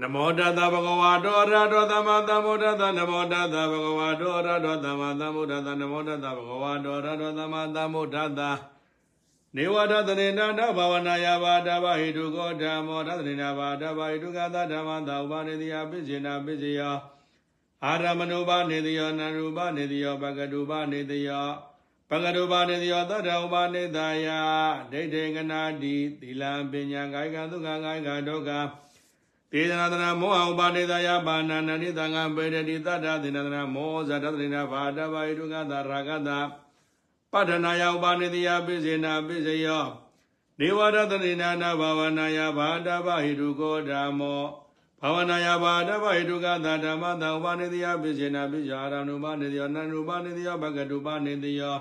နမောတတဗဂဝါတောအရဟတောသမ္မာသမ္ဗုဒ္ဓတ္တနမောတတဗဂဝါတောအရဟတောသမ္မာသမ္ဗုဒ္ဓတ္တနမောတတဗဂဝါတောအရဟတောသမ္မာသမ္ဗုဒ္ဓတ္တနေဝဒသနေနာနဘာဝနာယဘာတဗဟိတုကောဓမ္မောသသနေနာဘာတဗဟိတုကသဓမ္မသာဥပနေတိယပိစေနာပိစေယောအာရမနုပနေတိယောနန္ရုပနေတိယောပကတုပနေတိယောပကတုပနေတိယောသတ္တဥပနေတယဒိဋ္ဌိကနာတိသီလံပညာကာယကဒုက္ခကာယကဒုက္ခ သေဒနာတနာမောဟဥပါနေတယပါဏာနန္တိသံဃံပေရတိတတ္တသေနတနာမောဇတသနေနာဘာတဗဟိတုကသရာဂတပဋ္ဌနာယဥပနေတိယပိစေနာပိစေယောနေဝရတနေနာနာဘာဝနာယဘာတဗဟိတုကောဓမ္မောဘာဝနာယဘာတဗဟိတုကသဓမ္မတံဥပနေတိယပိစေနာပိစေယောအာရဏုပနေတိယောနန္နုပနေတိယောဘဂတုပနေတိယော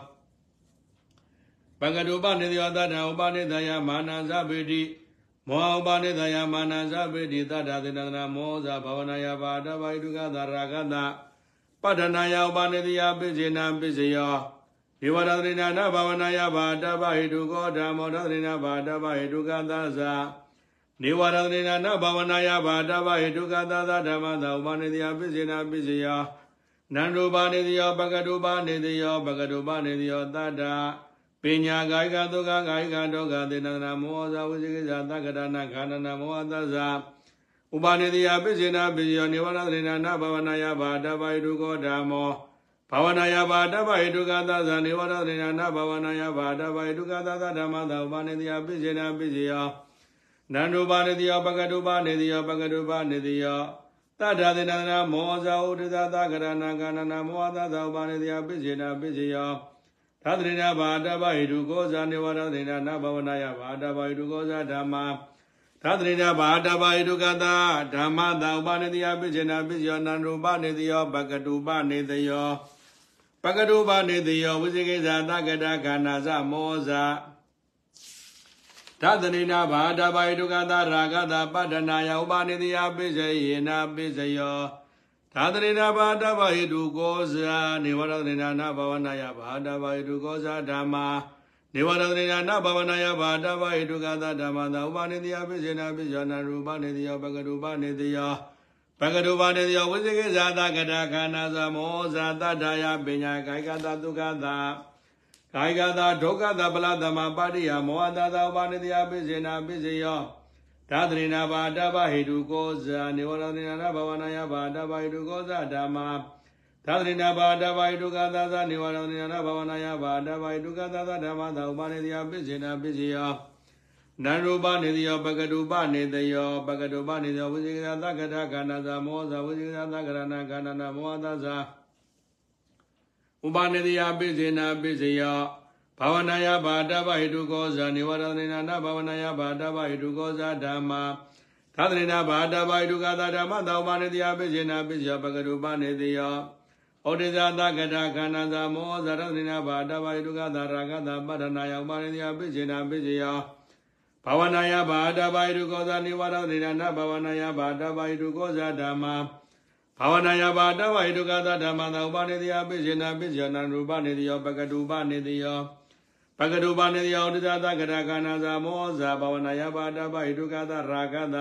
ဘဂတုပနေတိယောတတ္တဥပနေတယမာနဇဗေတိ မောဥပနေတယမာနဇဗေတိတတ္တသေနတနာမောဇဘာဝနာယဘာတဗဟိတုကသရာဂတပဋ္ဌနာယဥပနေတိယပိစေနာပိစေယောေဝရသရိနာနဘာဝနာယဘာတဗဟိတုကောဓမ္မောရသရိနာဘာတဗဟိတုကသသနေဝရသရိနာနဘာဝနာယဘာတဗဟိတုကသသဓမ္မသာဥပနေတိယပိစေနာပိစေယနန္ဒုပါနေတိယောပကတုပါနေတိယောပကတုပါနေတိယောတတ္တ ပညာကာယကဒုက္ခကာယကဒုက္ခသေနနာမောဇဝိဇိကိဇာတက္ကရဏခန္ဓနာမောသဇာဥပနေတိယပိစေနာပိစေယောနေဝရသရိနာနဘာဝနာယဘာတဗဟိတုကောဓမ္မောဘာဝနာယဘာတဗ္ဗဟိတုကသသနေဝရသေနာနဘာဝနာယဘာတဗ္ဗဟိတုကသသဓမ္မသာဥပနေတိယပိစေနာပိစေယောနန္ဒုပါနေတိယောပကတုပါနေတိယောပကတုပါနေတိယောတတ္ထာသေနာနာမောဇာဥဒိသသကရဏကန္နနာမောသသဥပနေတိယပိစေနာပိစေယော သတ္တရိနာဘာတဗ္ဗဟိတုကောဇာနေဝရသေနာနဘာဝနာယဘာတဗ္ဗဟိတုကောဇာဓမ္မာသတ္တရိနာဘာတဗ္ဗဟိတုကသဓမ္မသာဥပနေတိယပိစေနာပိစေယောနန္ဒုပါနေတိယောပကတုပါနေတိယောပကတုပါနေတိယောဝိဇိကိဇာတကတခန္ဓာဇမောဇသတ္တနိနာဘာဒဘိုင်ဒုက္ခတာရာဂတာပတ္တနာယဥပနေတိယပိစေယေနာပိစယော သာတရိနာဘာဒဘဟိတုကောဇာနေဝရတရိနာနဘဝနာယဘာဒဘဟိတုကောဇာဓမ္မာနေဝရတရိနာနဘဝနာယဘာဒဘဟိတုကသဓမ္မသာဥပနေတိယပိစေနာပိဇောနာရူပနေတိယပကတုပနေတိယပကတုပါနေယောဝိဇိကိဇာတကတာခန္ဓာသမောဇာတထာယပညာကာယကတဒုက္ခတာကာယကတာဒုက္ခတာပလသမပါတိယမောဟတာသာပါနေတယပိစေနာပိစေယော သာသရိနာဘာတဗဟိတုကောဇာနေဝရဏိနာဘဝနာယဘာတဗဟိတုကောဇာဓမ္မာသာသရိနာဘာတဗဟိတုကသာသနေဝရဏိနာဘဝနာယဘာတဗဟိတုကသာသဓမ္မာသာဥပါနေတယပိစေနာပိစေယောနန္ရူပနေတိယောပကတုပနေတယောပကတုပနေတယောဝိဇိကသကထခန္ဓာသာမောဇဝိဇိကသကရဏခန္ဓာနာမောသဇာဥပနေတိယပိစေနာပိစေယော ဘာဝနာယဘာတဗဟိတုကောဇာနေဝရဏေနာနဘာဝနာယဘာတဗဟိတုကောဇာဓမ္မာသာသနေနာဘာတဗဟိတုကသာဓမ္မသောဥပနေတိယပိစေနာပိစေယောပကတုပနေတယောဩဒိဇာတကထခန္ဓာသာမောဇရဏေနာဘာတဗဟိတုကသာရာဂသာပတ္ထနာယဥပနေတိယပိစေနာပိစေယောဘာဝနာယဘာတဗာယတုကောဇာနိဝရသေနနာဘာဝနာယဘာတဗာယတုကောဇာဓမ္မာဘာဝနာယဘာတဗာယတုကသဓမ္မသာဥပနေတိယပိစေနာပိစေနာရူပနေတိယောပကတုပနေတိယော ပကတုပနေတိယောဒိသသကရကနာဇာမောဇာဘာဝနာယဘာတဗာယတုကသရာဂတ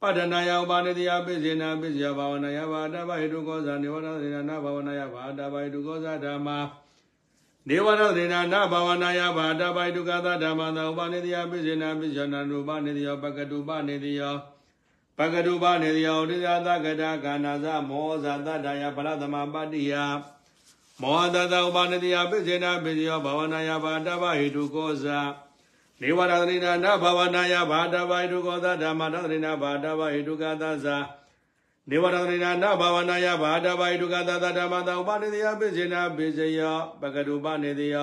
ပတ္တနာယဥပနေတိယပိစေနာပိစေဘာဝနာယဘာတဗာယတုကောဇာနိဝရသေနနာဘာဝနာယဘာတဗာယတုကောဇာဓမ္မာနေဝရသေနာနဘာဝနာယဘာတပိုက်ဒုက္ခသဓမ္မသာဥပနိတယပိစေနာပိစေနာနုပနိတယောပကတုပနိတယောပကတုပနိတယောဒိသသကတာကာနာသမောဇာတတယဗလသမပတ္တိယ မောဟတတဥပနိတယပိစေနာပိစေယောဘာဝနာယဘာတပဟိတုကောဇာနေဝရသေနာနဘာဝနာယဘာတပိုက်ဒုက္ခသဓမ္မတသေနာဘာတပဟိတုကသဇာနေဝရဏိနာနဘာဝနာယဘာဒဘိတုကသတဓမ္မတဥပနိတယပိစေနာပိစေယပကတုပနေတိယ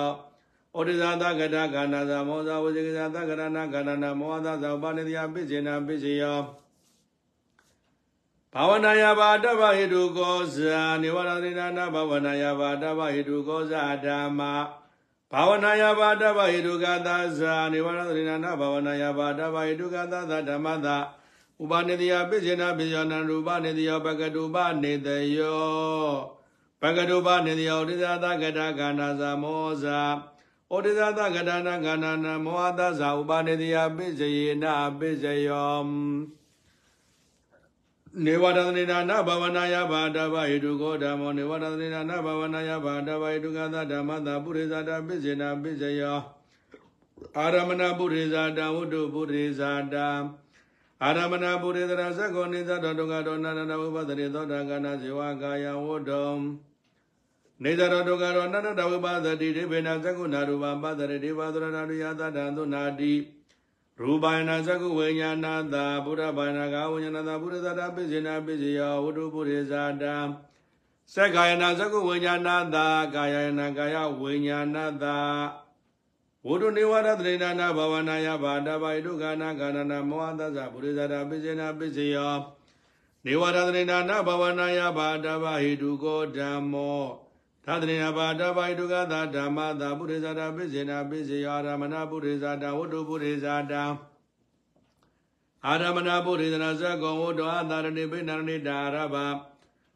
ဩဒိဇာတကတခန္ဓာသမောဇဝဇိကဇာတကရဏခန္ဓာနာမောဟသသဥပနိတယပိစေနာပိစေယ ဘာဝနာယဘာဒဘဟိတုကောဇာနေဝရဏိနာနဘာဝနာယဘာဒဘဟိတုကောဇာဓမ္မာဘာဝနာယဘာဒဘဟိတုကသဇာနေဝရဏိနာနဘာဝနာယဘာဒဘဟိတုကသသဓမ္မသဥပနေတယပိစေနာပိယောနံရူပနေတယောပကတုပနေတယောပကတုပနေတယောဩဒိသသကတာခန္ဓာဇာမောဇာဩဒိသသကတာနာခန္ဓာနာမောဟသဇာဥပနေတယပိစေယနာပိစေယော နေဝရသနေနာနဘဝနာယဘာတဗဟိတုကောဓမ္မောနေဝရသနေနာနဘဝနာယဘာတဗဟိတုကသဓမ္မတာပုရိသတာပိစေနာပိစယောအာရမဏပုရိသတာဝတ္တုပုရိသတာအာရမဏပုရိသရာသကောနိသတောဒုက္ခတောနာနာဝိပဒရေသောတာကနာဇေဝကာယဝတ္တုံနေသရောဒုက္ခရောနန္တဝိပဒတိဒေဘေနသကုဏရူပပဒရေဒေဝသရဏရိယသတံသုနာတိ ရူပယနာသကုဝိညာဏတာဘုရားဘာနာကဝိညာဏတာဘုရသတာပိစေနာပိစေယောဝတ္ထုပုရိသတာသက္ကာယနာသကုဝိညာဏတာကာယနာကာယဝိညာဏတာဝတ္ထုနေဝရတရေနာနာဘဝနာယဘာတဗိဒုက္ခနာကာနနာမောဟသဇပုရိသတာပိစေနာပိစေယောနေဝရတရေနာနာဘဝနာယဘာတဗဟိတုကောဓမ္မော သတ္တရိယဘာတဗိဒုက္ခသာဓမ္မသာပုရိသတာပိစေနာပိစေယောရမဏပုရိသတာဝတ္ထုပုရိသတာအာရမဏပုရိသနာဇဂောဝတ္တောအတာရဏိပိဏရဏိတာရဘ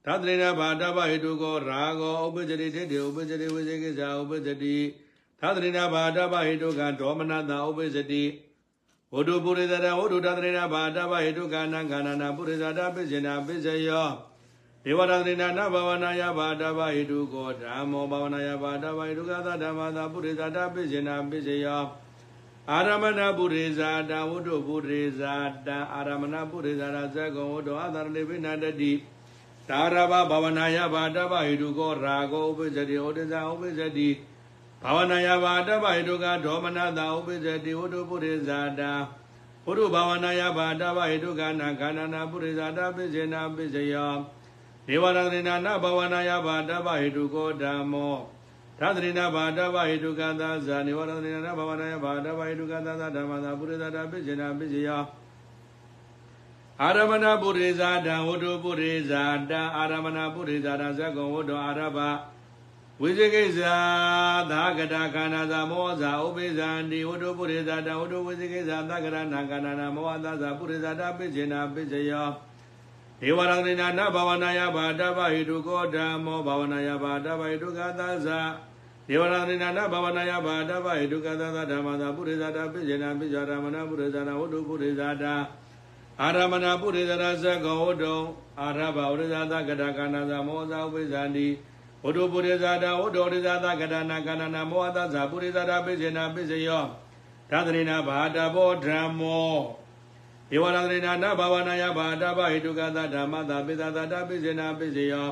သတ္တရိယဘာတဗဟိတုကောရာဂောဥပ္ပဇတိထေတေဥပ္ပဇတိဝိဇေကိသာဥပ္ပဇတိသတ္တရိယဘာတဗဟိတုကဒေါမနတာဥပ္ပဇတိဝတ္ထုပုရိသတာဝတ္ထုသတ္တရိယဘာတဗဟိတုကနာခန္ဓာနာပုရိသတာပိစေနာပိစေယောဒေ ဝရတရိနာနဘဝနာယဘာတဗဟိတုကောဓမ္မောဘဝနာယဘာတဗဟိတုကသဓမ္မသာပုရိသတာပိစေနာပိစေယောအာရမဏပုရိဇာတဝတ္ထုပုရိဇာတအာရမဏပုရိဇာရဇဂောဝတ္တောအသရဏိပိဏတတိတာရဘဘဝနာယဘာတဗဟိတုကောရာဂောဥပ္ပဇတိဩဒဇာဥပ္ပဇတိဘာဝနာယဘာတဗဟိတုကဒေါမနတာဥပ္ပဇတိဝတ္ထုပုရိဇာတာဘုရုဘာဝနာယဘာတဗဟိတုကနာခန္ဓာနာပုရိဇာတာပိစေနာပိစယော နေဝရတရိနာနဘဝနာယဘာတဗဟိတုကောဓမ္မောသတ္တရိနာဘာတဗဟိတုကသာဇာနေဝရတရိနာဘဝနာယဘာတဗဟိတုကသာသဓမ္မသာပုရိသတာပိစေနာပိစယောအာရမဏပုရိဇာတံဝတ္ထုပုရိဇာတံအာရမဏပုရိဇာတံဇဂောဝတ္တောအာရဘဝိဇိကိဇာသာကတာခန္ဓာသာမောဇာဥပိဇံတိဝတ္ထုပုရိဇာတံဝတ္ထုဝိဇိကိဇာသကရဏခန္ဓာနာမောဟသဇာပုရိဇာတပိစေနာပိစယော ဒေဝရံနာနဘဝနာယဘာတဗဟိတုကောဓမ္မောဘဝနာယဘာတဗဟိတုကသဇာဒေဝရံနာနဘဝနာယဘာတဗဟိတုကသဇာဓမ္မသာပုရိဇာတပိစေနာပိဇာရမဏပုရိဇာနာဝတ္ထုပုရိဇာတာအာရမဏပုရိဇာရဇဂောဝတ္တောအာရဘဝရိဇာတကတကနာသမောဇာဥပိဇာတိဝတ္ထုပုရိဇာတာဝတ္တောရိဇာတကတနာကနာနာမောဟတဇာပုရိဇာတာပိစေနာပိစယောသတ္တရိနာဘာတဘောဓမ္မော ဧဝရတရိနာနဘာဝနာယဘာတဗဟိတုကသဓမ္မတာပိသတာတပိစေနာပိစေယော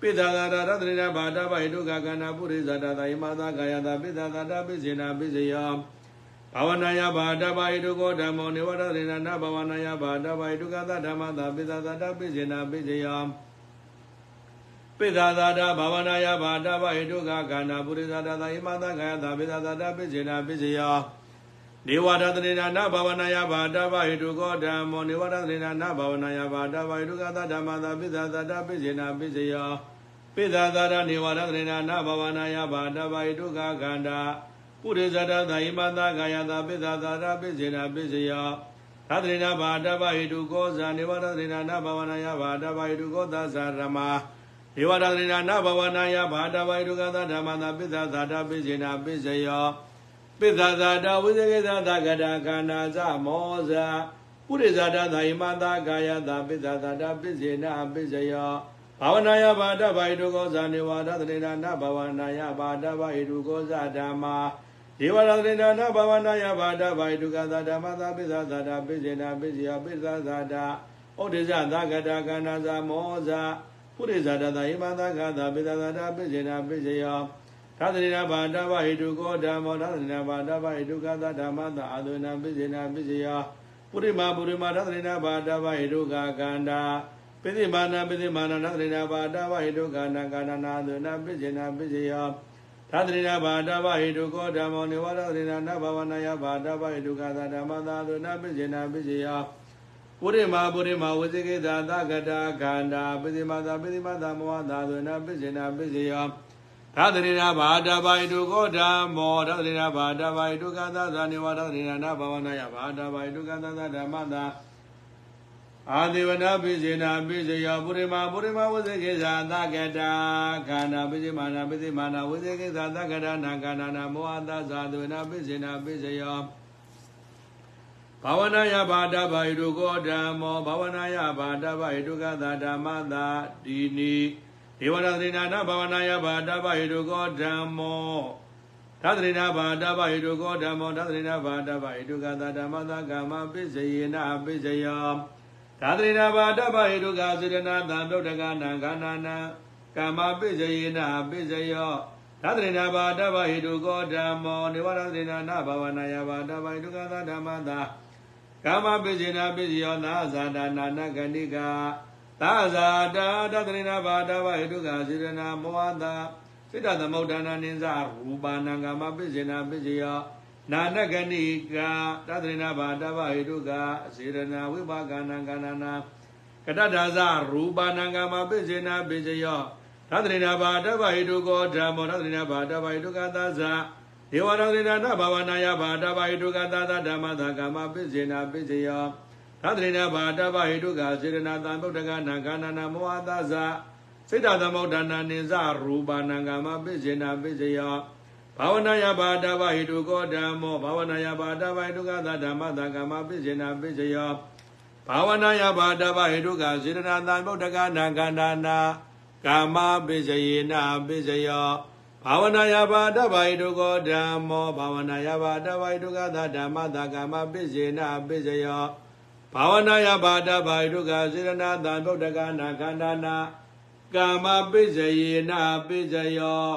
ပိသတာရတရိနာဘာတဗဟိတုကကနာပုရိသတာသာယမသာကာယတာပိသတာတပိစေနာပိစေယောဘာဝနာယဘာတဗဟိတုကောဓမ္မောနေဝရတရိနာနဘာဝနာယဘာတဗဟိတုကသဓမ္မတာပိသတာတပိစေနာပိစေယောပိသတာတဘာဝနာယဘာတဗဟိတုကကနာပုရိသတာသာယမသာကာယတာပိသတာတပိစေနာပိစေယော နေဝရတရေနာနဘာဝနာယဘာတဗဟိတုကောဓမ္မောနေဝရတရေနာနဘာဝနာယဘာတဗဟိတုကသဓမ္မသာပိသသတပိစေနာပိစေယောပိသသရနေဝရတရေနာနဘာဝနာယဘာတဗဟိတုကခန္ဓာပုရိသတသာယမသာကာယသာပိသသတပိစေနာပိစေယောသတရေနာဘာတဗဟိတုကောဇာနေဝရတရေနာနဘာဝနာယဘာတဗဟိတုကောသဇာရမနေဝရတရေနာနဘာဝနာယဘာတဗဟိတုကသဓမ္မသာပိသသတပိစေနာပိစေယော ပိသဇာတဝိဇေကသသကတာခန္ဓာဇမောဇာပုရိဇာတသာယမတာကာယတာပိသဇာတပိစေနာပိစယောဘာဝနာယဘာတဗိတုကောဇာနေဝါဒသရေနာနဘာဝနာယဘာတဗိတုကောဇာဓမ္မာဒေဝရသရေနာနဘာဝနာယဘာတဗိတုကသဓမ္မသာပိသဇာတပိစေနာပိစယောပိသဇာတဩဒိဇသကတာခန္ဓာဇမောဇာပုရိဇာတသာယမတာကာယတာပိသဇာတပိစေနာပိစယော သတ္တရိနာဘာတဗဟိတုကောဓမ္မောသတ္တရိနာဘာတဗဟိတုကသဓမ္မတအာသုနာပိစေနာပိစယပုရိမာပုရိမာသတ္တရိနာဘာတဗဟိတုကကန္တာပိသိမာနာပိသိမာနာသတ္တရိနာဘာတဗဟိတုကနာကနာနာသုနာပိစေနာပိစယသတ္တရိနာဘာတဗဟိတုကောဓမ္မောနေဝရသရိနာနဘဝနာယဘာတဗဟိတုကသဓမ္မတအာသုနာပိစေနာပိစယပုရိမာပုရိမာဝစိကေသာသကတာခန္ဓာပိသိမာသာပိသိမာသာမောဟသာသုနာပိစေနာပိစယ သတရိနာဘာတဗိတုကောဓမ္မောသတရိနာဘာတဗိတုကသသနေဝသတရိနာနဘဝနာယဘာတဗိတုကသသဓမ္မတာအာဒေဝနာပိစေနာပိစယောပုရိမာပုရိမာဝိသေကေသာသကတာခန္ဓာပိစိမာနာပိစိမာနာဝိသေကေသာသကတာနာခန္ဓာနာမောဟသဇာဒေဝနာပိစေနာပိစယောသဘာဝနာယဘာတဗာဟိတုကောဓမ္မောဘာဝနာယဘာတဗာဟိတုကသာဓမ္မသာဒီနိ ဒေဝရသရိနာနဘာဝနာယဘာတဗာဟိတုကောဓမ္မောသဒ္ဒရိနာဘာတဗာဟိတုကောဓမ္မောသဒ္ဒရိနာဘာတဗာဟိတုကသာဓမ္မသာကာမပိစယေနပိစယောသဒ္ဒရိနာဘာတဗာဟိတုကစေတနာသံဒုဒ္ဒကနံခန္ဓာနံကာမပိစယေနပိစယောသဒ္ဒရိနာဘာတဗာဟိတုကောဓမ္မောနေဝရသရိနာနဘာဝနာယဘာတဗာဟိတုကသာဓမ္မသာကာမပိစေနာပိစယောသာဇာတာနာနဂဏိကာ သာဇာတာတတရိနာဘာတဗာဟိတုကစေတနာမောဟတာစိတ္တသမုဋ္ဌာနာနိသရူပါဏံကာမပိစေနာပိစယောနာနဂဏိကာတတရိနာဘာတဗာဟိတုကစေတနာဝိပါကနာကနာနာကတတဇရူပါဏံကာမပိစေနာပိစယောသတ္တရိနာဘာတဗာဟိတုကောဓမ္မောသတ္တရိနာဘာတဗာဟိတုကသာဇာဒေဝရသေနာဘာဝနာယဘာတဗာဟိတုကသာသဓမ္မသာကာမပိစေနာပိစယော သတ္တရိနာဘာတဗာဟိတုကစေရနာသံဗုဒ္ဓကနာခန္ဓာနာမောဟသဇာစိတ်တသမုဒ္ဒနာနိဇရူပါဏံကာမပိစေနာပိစယောဘာဝနာယဘာတဗာဟိတုကောဓမ္မောဘာဝနာယဘာတဗာဟိတုကသာဓမ္မသာကာမပိစေနာပိစယောဘာဝနာယဘာတဗာဟိတုကစေရနာသံဗုဒ္ဓကနာခန္ဓာနာကာမပိစယေနာပိစယောဘာဝနာယဘာတဗာဟိတုကောဓမ္မောဘာဝနာယဘာတဗာဟိတုကသာဓမ္မသာကာမပိစေနာပိစယော ဘာဝနာယဘာတဗာဟိတုကစေရနာသံဗုဒ္ဓကနာခန္ဓာနာကာမပိစယေနာပိစယော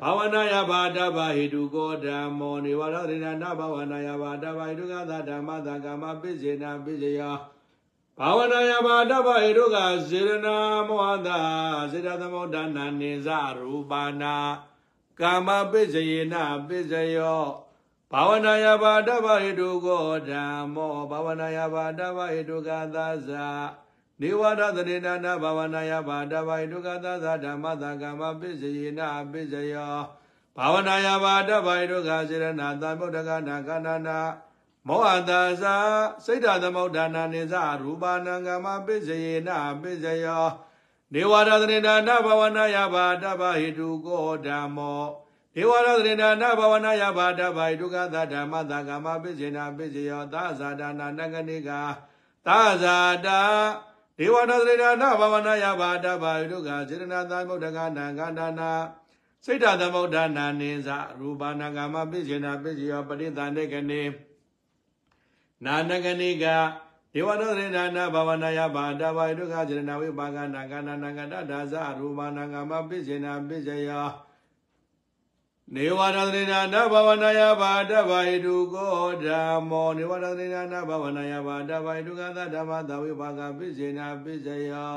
ဘာဝနာယဘာတဗာဟိတုကောဓမ္မောနေဝရရိဏနာဘာဝနာယဘာတဗာဟိတုကသာဓမ္မသာကာမပိစေနာပိစယောဘာဝနာယဘာတဗ္ဗဧတုကစေရနာမောဟတာစေတသမုဒ္ဒနာနိဇရူပါနာကာမပိစယေနပိစယော ဘာဝနာယဘာတဗ္ဗဧတုကောဓမ္မောဘာဝနာယဘာတဗ္ဗဧတုကသာဇာနေဝရသရေနာနာဘာဝနာယဘာတဗ္ဗဧတုကသာဇာဓမ္မသကာမပိစယေနပိစယောဘာဝနာယဘာတဗ္ဗဧတုကစေရနာသမုဒ္ဒကနာကန္နာနာမောဟတာသာစိတ်ဓာသမုဋ္ဌာနာနိသရူပါဏံကမပိစယေနပိစယောနေဝရသရေနာနဘဝနာယဘာတဗဟိတုကောဓမ္မော နေဝရသရေနာနဘဝနာယဘာတဗဟိတုကသဓမ္မသကမပိစေနာပိစယောသာဇာတာနာနဂနိကာသာဇာတာဒေဝနာသရေနာနဘဝနာယဘာတဗဟိတုကစေရနာသမုဋ္ဌကနာကန္တနာစိတ်ဓာသမုဋ္ဌာနာနိသရူပါဏံကမပိစေနာပိစယောပရိသန္တေကနေနာနဂနိကဒေဝရောရေနာနာဘာဝနာယဘာတဝါဒုက္ခဇရဏဝိပါကနာကနာနာကတဒါဇရူပနာကမပိစေနာပိစယော နေဝရသေနာနဘာဝနာယဘာတဝါဒုကောဓမ္မောနေဝရသေနာနဘာဝနာယဘာတဝါဒုက္ခသဓမ္မသဝိပါကပိစေနာပိစယော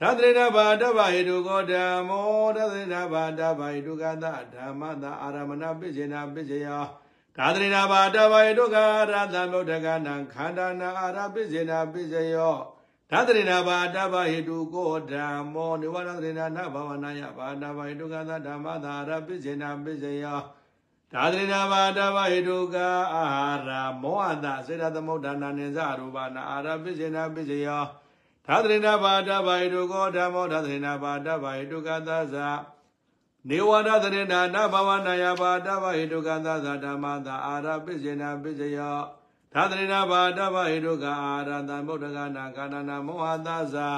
သတ္တရဘာတဗဟိတုကောဓမ္မောသတ္တရဘာတဗဟိတုကသဓမ္မသအာရမဏပိစေနာပိစယောသာသရိနာဘာတဝေဒုက္ခရသံဗုဒ္ဓကနံခန္ဓာနာအာရပိစေနာပိစယော သာသရိနာဘာတဝဟိတုကိုဓမ္မောနိဝရသရိနာနဘဝနာယဘာတဝဟိတုကသဓမ္မသာရပိစေနာပိစယောသာသရိနာဘာတဝဟိတုကအာဟာရမောဟတစေတသမုဒ္ဒနာနိဇရူပနာအာရပိစေနာပိစယောသာသရိနာဘာတဝဟိတုကိုဓမ္မောသာသရိနာဘာတဝဟိတုကသသနေဝရသရေနာနဘဝနာယဘာတဗဟိတုကသသဓမ္မသာအာရပိစေနာပိစယော သာသရေနာဘာတဗဟိတုကအာရတံဗုဒ္ဓကနာကာနနာမောဟသဇာ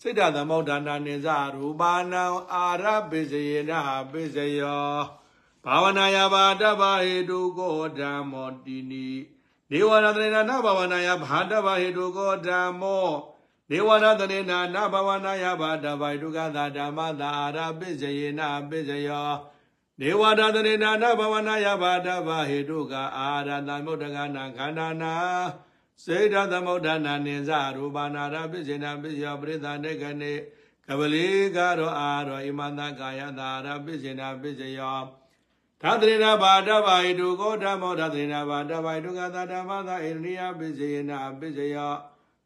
စိတ်တသမုဒ္ဒနာနိဇရူပါဏံအာရပိစယေနာပိစယောဘာဝနာယဘာတဗဟိတုကိုဓမ္မောတိနိနေဝရသရေနာနဘဝနာယဘာတဗဟိတုကိုဓမ္မောဒေဝရတရေနာနဘဝနာယဘာတဗိတုကသာဓမ္မသာအာရပိစယေနပိစယော ဒေဝရတရေနာနဘဝနာယဘာတဗဟေတုကအာရသမုဒ္ဒကနာခန္ဓာနာစေတသမုဒ္ဒနာနိဇရူပနာရပိစေနာပိယောပရိသနေကနေကပလီကာရောအာရောဣမန္တကာယသာရပိစေနာပိစယောသတရေနာဘာတဗဟေတုကောဓမ္မောသတရေနာဘာတဗဟေတုကသာဓမ္မသာဣရိယပိစေနာပိစယော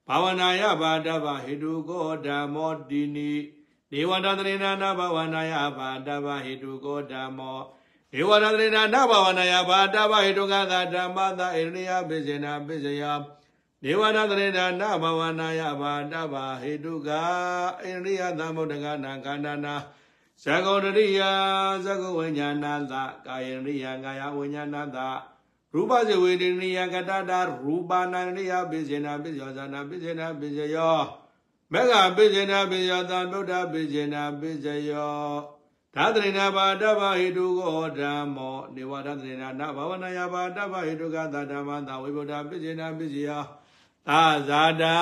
ဘာဝနာယဘာတဗဟိတုကောဓမ္မောတိနိ ဒေဝတတရေနာနာဘာဝနာယဘာတဗဟိတုကောဓမ္မောဒေဝတတရေနာနာဘာဝနာယဘာတဗဟိတုကသာဓမ္မသာဣရိယပိစေနာပိစယဒေဝနာတရေနာနာဘာဝနာယဘာတဗဟိတုကဣရိယသမုဒ္ဒကနာခန္ဓာနာဇဂောတရိယဇဂဝိညာဏသကာယရိယကာယဝိညာဏသရူပဇဝေဒနိယကတတာရူပနာနိယပိစေနာပိယောဇာနာပိစေနာပိစယော မေဃပိစေနာပိယောသံဗုဒ္ဓပိစေနာပိစယောသာသရိနာဘာတဗ္ဗဟိတုကိုဓမ္မောနေဝသသရိနာနဘဝနာယဘာတဗ္ဗဟိတုကသဓမ္မသာဝိဗုဒ္ဓပိစေနာပိစယောသာဇာတာ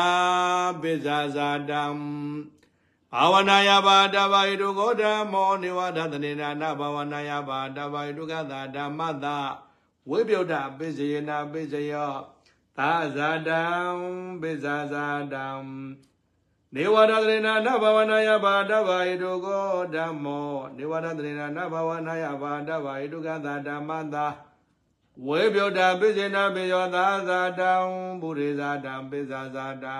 ပိဇာဇာတံဘာဝနာယဘာတဗ္ဗဟိတုကိုဓမ္မောနေဝသသရိနာနဘဝနာယဘာတဗ္ဗဟိတုကသဓမ္မသာဝိပယုဒ္ဓပိစယေနာပိစယောသာဇာတံပိဇာဇာတံ နေဝရတရေနာနဘဝနာယဘာတဗာယတုကိုဓမ္မောနေဝရတရေနာနဘဝနာယဘာတဗာယတုကသာဓမ္မသာဝေပယုဒ္ဓပိစေနာပိယောသာဇာတံပုရိဇာတံပိဇာဇာတံ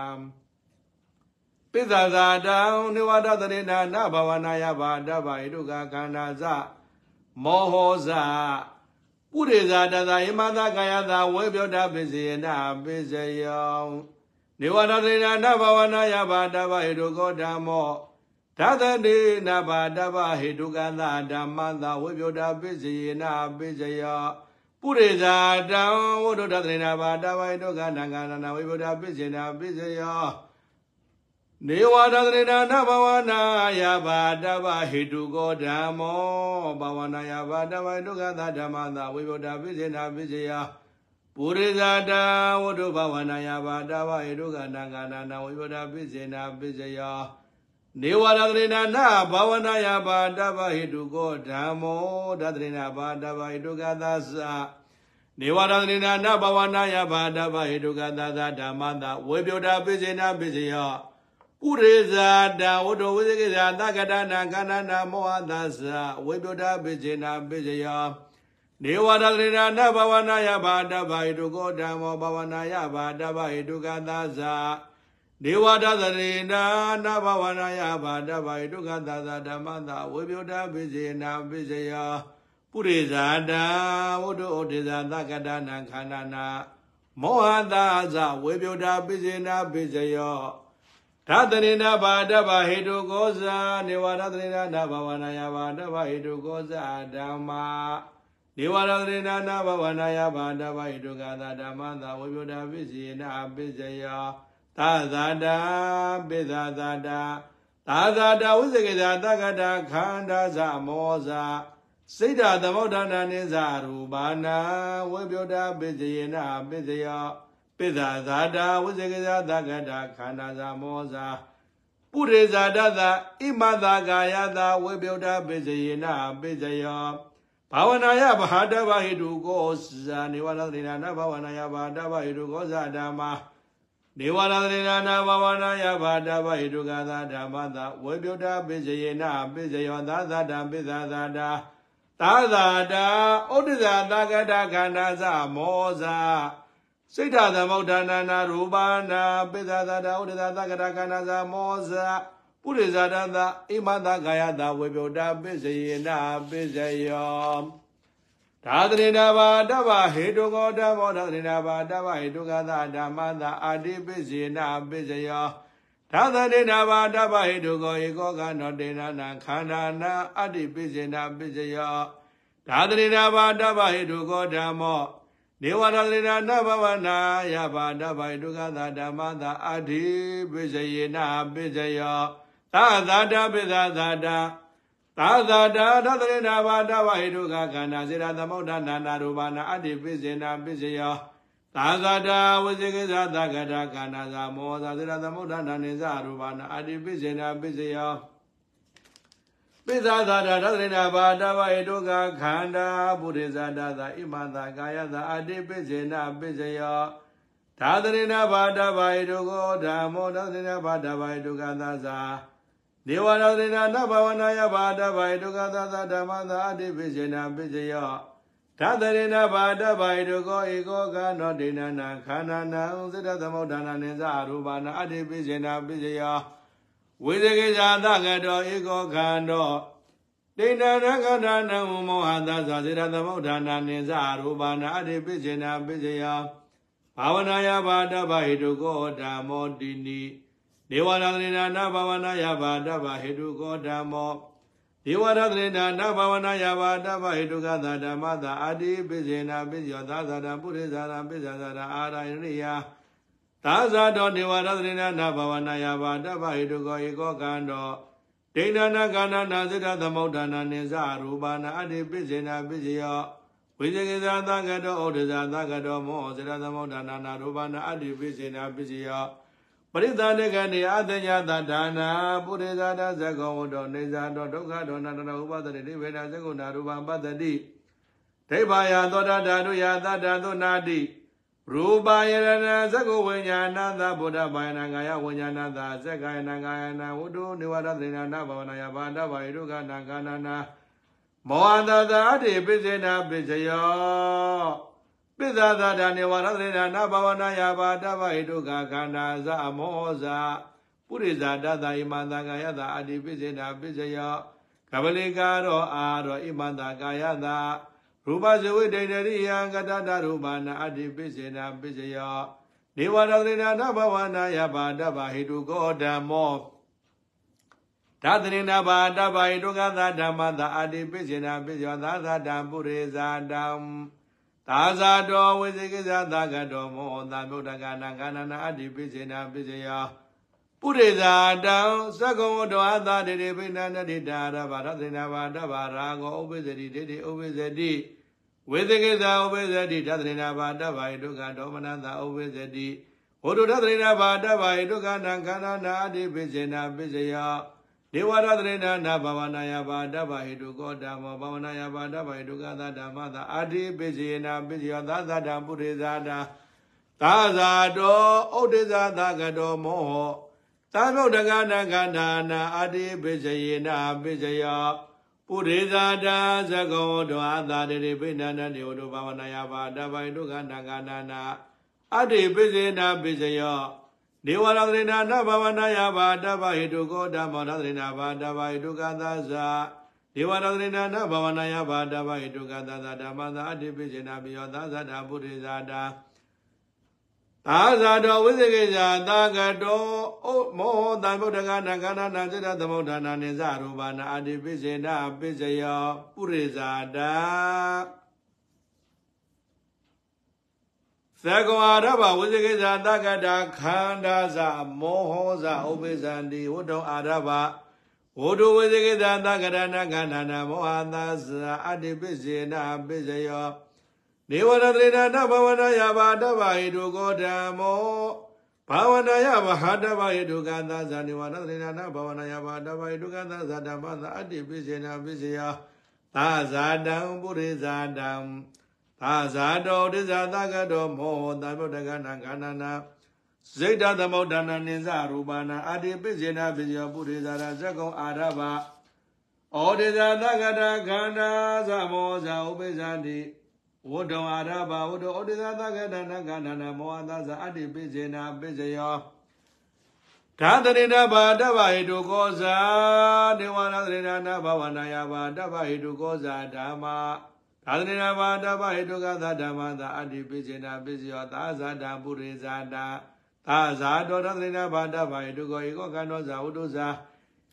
ပိဇာဇာတံနေဝရတရေနာနဘဝနာယဘာတဗာယတုကခန္ဓာဇမောဟောဇပုရိဇာတသာယမသာကာယသာဝေပြောတာပိစေနာပိစယော နေဝရတေနာနဘဝနာယဘာတဗဟိတုကောဓမ္မောဓသတိနဘာတဗဟိတုကသဓမ္မသာဝေပြောတာပိစေနာပိစယောပုရိဇာတံဝုဒ္ဓသတိနာဘာတဗဟိတုကနံကနာဝေပြောတာပိစေနာပိစယောနေဝရတရေနာနဘဝနာယဘာတဗဟိတုကောဓမ္မောဘဝနာယဘာတဗဟိတုကသဓမ္မသာဝိဗုဒ္ဓပိစေနာပိစေယ ပုရိဇာတဝတ္ထုဘဝနာယဘာတဗဟိတုကနံကနာနာဝိဗုဒ္ဓပိစေနာပိစေယနေဝရတရေနာနဘဝနာယဘာတဗဟိတုကောဓမ္မောဒတရေနာဘာတဗဟိတုကသသနေဝရတရေနာနဘဝနာယဘာတဗဟိတုကသသဓမ္မသာဝေပြောတာပိစေနာပိစေယပုရိဇာတဝတ္တဝိသေကိဇာသကတနာကန္နနာမောဟသသဝေပြုဒပိစေနာပိစယော နေဝရတရိနာနဘဝနာယဘာတဗဟိတုကောဓမ္မောဘဝနာယဘာတဗဟိတုကသသနေဝဒသရိနာနဘဝနာယဘာတဗဟိတုကသသဓမ္မသဝေပြုဒပိစေနာပိစယောပုရိဇာတဝတ္တဩတိဇာသကတနာခန္ဓာနာမောဟသသဝေပြုဒပိစေနာပိစယောဓတရိနာဘာတဗဟေတုကောဇာနေဝရတရိနာနာဘဝနာယဘာတဗဟေတုကောဇာဓမ္မာ နေဝရတရိနာနာဘဝနာယဘာတဗဟေတုကာသဓမ္မသာဝိပယတာပိစီနာပိစယောသာသာတာပိသာသာတာသာသာတာဝိဇကေသာတက္ကတာခန္ဓာဇမောဇစိတ်ဓာသမုဋ္ဌာနာနိဇရူပါဏဝိပယတာပိစီနာပိစယောပိဇာဇာတာဝိဇေကဇာသကတာခန္ဓာဇာမောဇာပုရိဇာတသဣမသာကာယတာဝိပယုဒ္ဓပိစယေနပိစယော ဘာဝနာယဘာတဗဟိတုကောဇာနေဝရသေနာနဘာဝနာယဘာတဗဟိတုကောဇာဓမ္မာနေဝရသေနာနဘာဝနာယဘာတဗဟိတုကသာဓမ္မသာဝိပယုဒ္ဓပိစယေနပိစယောသာသတံပိသာသာတာသာသာတာဩဒိဇာသကတာခန္ဓာဇမောဇာစိတ်ဓာသမုဋ္ဌာနာနာရူပါနာပိသသာတာဥဒ္ဒသကရကနာဇာမောဇ ပုရိဇာတသအိမသကာယတဝေပြုတ်တာပိစယေနာပိစယောသာသရိနာဘာတဗဟေတုကောဓမ္မောသာသရိနာဘာတဗဟေတုကသဓမ္မသာအာတိပိစေနာပိစယောသာသရိနာဘာတဗဟေတုကောဧကောကနောတေနနာခန္ဓာနာအတ္တိပိစေနာပိစယောသာသရိနာဘာတဗဟေတုကောဓမ္မောနေဝရလေနာနဘဝနာယဘာတဗိတုကသာဓမ္မသာအဋ္ဌိပိစယေနပိစယော သာသာတပိသာသာတာသာသာတာသတရေနာဘာတဗဟိတုကခန္ဓာစေရသမုဋ္ဌနာနာရူပနာအဋ္ဌိပိစေနာပိစယောသာသာတာဝိဇေကိသသကတာခန္ဓာသာမောသာစေရသမုဋ္ဌနာနေဇရူပနာအဋ္ဌိပိစေနာပိစယောပိသသာတာသရိနာဘာတဝေတုကခန္ဓာပုရိသတာသာဣမသာကာယသာအတိပိစေနပိစယောသာသရိနာဘာတဝေတုကိုဓမ္မောသာသရိနာဘာတဝေတုကသာသာ နေဝရသရိနာနဘဝနာယဘာတဝေတုကသာသာဓမ္မသာအတိပိစေနပိစယောသာသရိနာဘာတဝေတုကိုဧကောကနောဒိဏနာခန္ဓာနံစိတ္တသမုဒ္ဒနာနိသရူပနာအတိပိစေနပိစယောဝိသေကိဇာသကတောဧကောခန္တောဒိဋ္ဌရကထာနံမောဟသဇာစေရသမုဋ္ဌာနာနိဇရူပနာအတိပိစေနာပိစယဘာဝနာယဘာတဗဟိတုကောဓမ္မောတိနိ နေဝရသရိနာနဘာဝနာယဘာတဗဟိတုကောဓမ္မောဒေဝရသရေနာနဘဝနာယဘာတဗဟိတုကသာဓမ္မသာအာတိပိစေနာပိစယောသာသာတပုရိသရာပိဇာသာအာရယရိယသာဇာတောဒေဝရသရေနာနဘဝနာယဘာတဗဟိတုကောဧကောကံတောဒိဋ္ဌနာကာဏနာစိတ္တသမုဋ္ဌာနာနိစ္စရူပနာအတ္တိပိစေနာပိစယောဝိဇေကိသာသကတောဩဒဇာသကတောမောစိတ္တသမုဋ္ဌာနာနာရူပနာအတ္တိပိစေနာပိစယောပ ရိသန္တကနေအတညာတဒါနာပုရိသတာဇဂောဝတောနေဇာတောဒုက္ခတောနန္တရဥပဒတိနိဗ္ဗေဒသကုဏရူပပတ္တိဒိဗ္ဗာယသောတာဓာတုယသတ္တသုနာတိရူပယရဏသကုဝိညာဏသဗုဒ္ဓဘာယနာကာယဝိညာဏသဇက္ကာယနာကာယနာဝတ္တုနိဝရဒိနာနာဘဝနာယဘာဒဘာယဒုက္ခနာကာနာနာမောဟတသာအတ္တိပိစေနာပိစယော ပိဇာသာဒနေဝရသေနာနဘဝနာယဘာတဗဟိတုခခန္ဓာဇအမောဇာပုရိဇာတသဣမန္တကာယတာအတ္တိပိစေနာပိစယောကပလိကာရောအာရောဣမန္တကာယတာရူပဇဝိဒိဋ္ဌရိယံကတတရူပနာအတ္တိပိစေနာပိစယောနေဝရသေနာနဘဝနာယဘာတဗဟိတုကောဓမ္မောဒါသရိနာဘာတဗဟိတုကသဓမ္မတာအတ္တိပိစေနာပိစယောသာသတံပုရိဇာတံ သာဇာတော်ဝိသေကိဇာသာကတော်မောသာမြုဒ္ဒကနာကနာနာအတ္တိပိစေနာပိစေယပုရိဇာတံသက္ကုံတောအသာတေတေပိဏန္တိတာရဘာရသေနာဘာတဘာရာဂောဥပိစတိတေတေဥပိစတိဝိသေကိဇာဥပိစတိတသေနာဘာတဘာယဒုက္ခဒေါမနတာဥပိစတိဝိတုတသေနာဘာတဘာယဒုက္ခနာခန္ဓာနာအတ္တိပိစေနာပိစေယ ဒေဝရသရေနာနာဘာဝနာယဘာတဗဟိတုကောဓမ္မောဘာဝနာယဘာတဗဟိတုကသဓမ္မသာအာတိပိစေနာပိစယောသာသတံပုရိဇာတာသာဇာတောဩဒိဇာသကတောမောဟသာမြုတ်တကနာကန္နာနာအာတိပိစေနာပိစယောပုရိဇာတာသကောတောအာသာတိပိဏန္တေဝတုဘာဝနာယဘာတဗဟိတုကနာကနာနာအတ္တိပိစေနာပိစယော ဒေဝရသရိနာနဘဝနာယဘာတဗဟိတုကောဓမ္မောရသရိနာဘာတဗဟိတုကသဇာဒေဝရသရိနာနဘဝနာယဘာတဗဟိတုကသဇာဓမ္မသာအတ္တိပိစေနာပိယောသဇာတာပုရိဇာတာသာဇာတော်ဝိသေကိဇာသာကတောဩမောတံဗုဒ္ဓကနာကနာနာစေတသမုဋ္ဌာနာနိဇရူပနာအတ္တိပိစေနာပိစယောပုရိဇာတာ သကောအာရဘဝိဇကိဇာတကတာခန္ဓာဇာမောဟောဇာဥပိဇန္တိဝတ္တောအာရဘဝတ္တဝိဇကိဇာတကရဏကန္နာနာမောဟသာဇာအတ္တိပိစေနာပိစယောနေဝရတရေနာဘဝနာယဘာတဗဟိတုကောဓမ္မောဘာဝနာယဘာဟာတဗဟိတုကသဇာနေဝရတရေနာဘဝနာယဘာတဗဟိတုကသဇာဓမ္မသာအတ္တိပိစေနာပိစယောသာဇာတံပုရိဇာတံ သာဇာတောဒိဇာသကတောမောသဗုဒ္ဓကနာကန္နနာစိတ်တသမုဒ္ဒနာနိစ္စရူပနာအာတိပိစေနာပိယောပုရိဇာရဇကုံအာရဘဩဒိဇာသကတာခန္ဓာသမောဇာဥပိဇာတိဝတ္တောအာရဘဝတ္တောဩဒိဇာသကတာနကန္နနာမောဟသဇာအတ္တိပိစေနာပိစယောဓာတရိဏဘာတဗဟိတုကောဇာဒေဝနာတရိဏနာဘဝနာယဘာတဗဟိတုကောဇာဓမ္မာ သာသနာဘာတပဟိတုကသဓမ္မသာအတ္တိပိစေနာပိစယောသာဇာတာပုရိဇာတာသာဇာတောသသနာဘာတပဟိတုကောဧကောကန္တောဇာဝတ္တုဇာ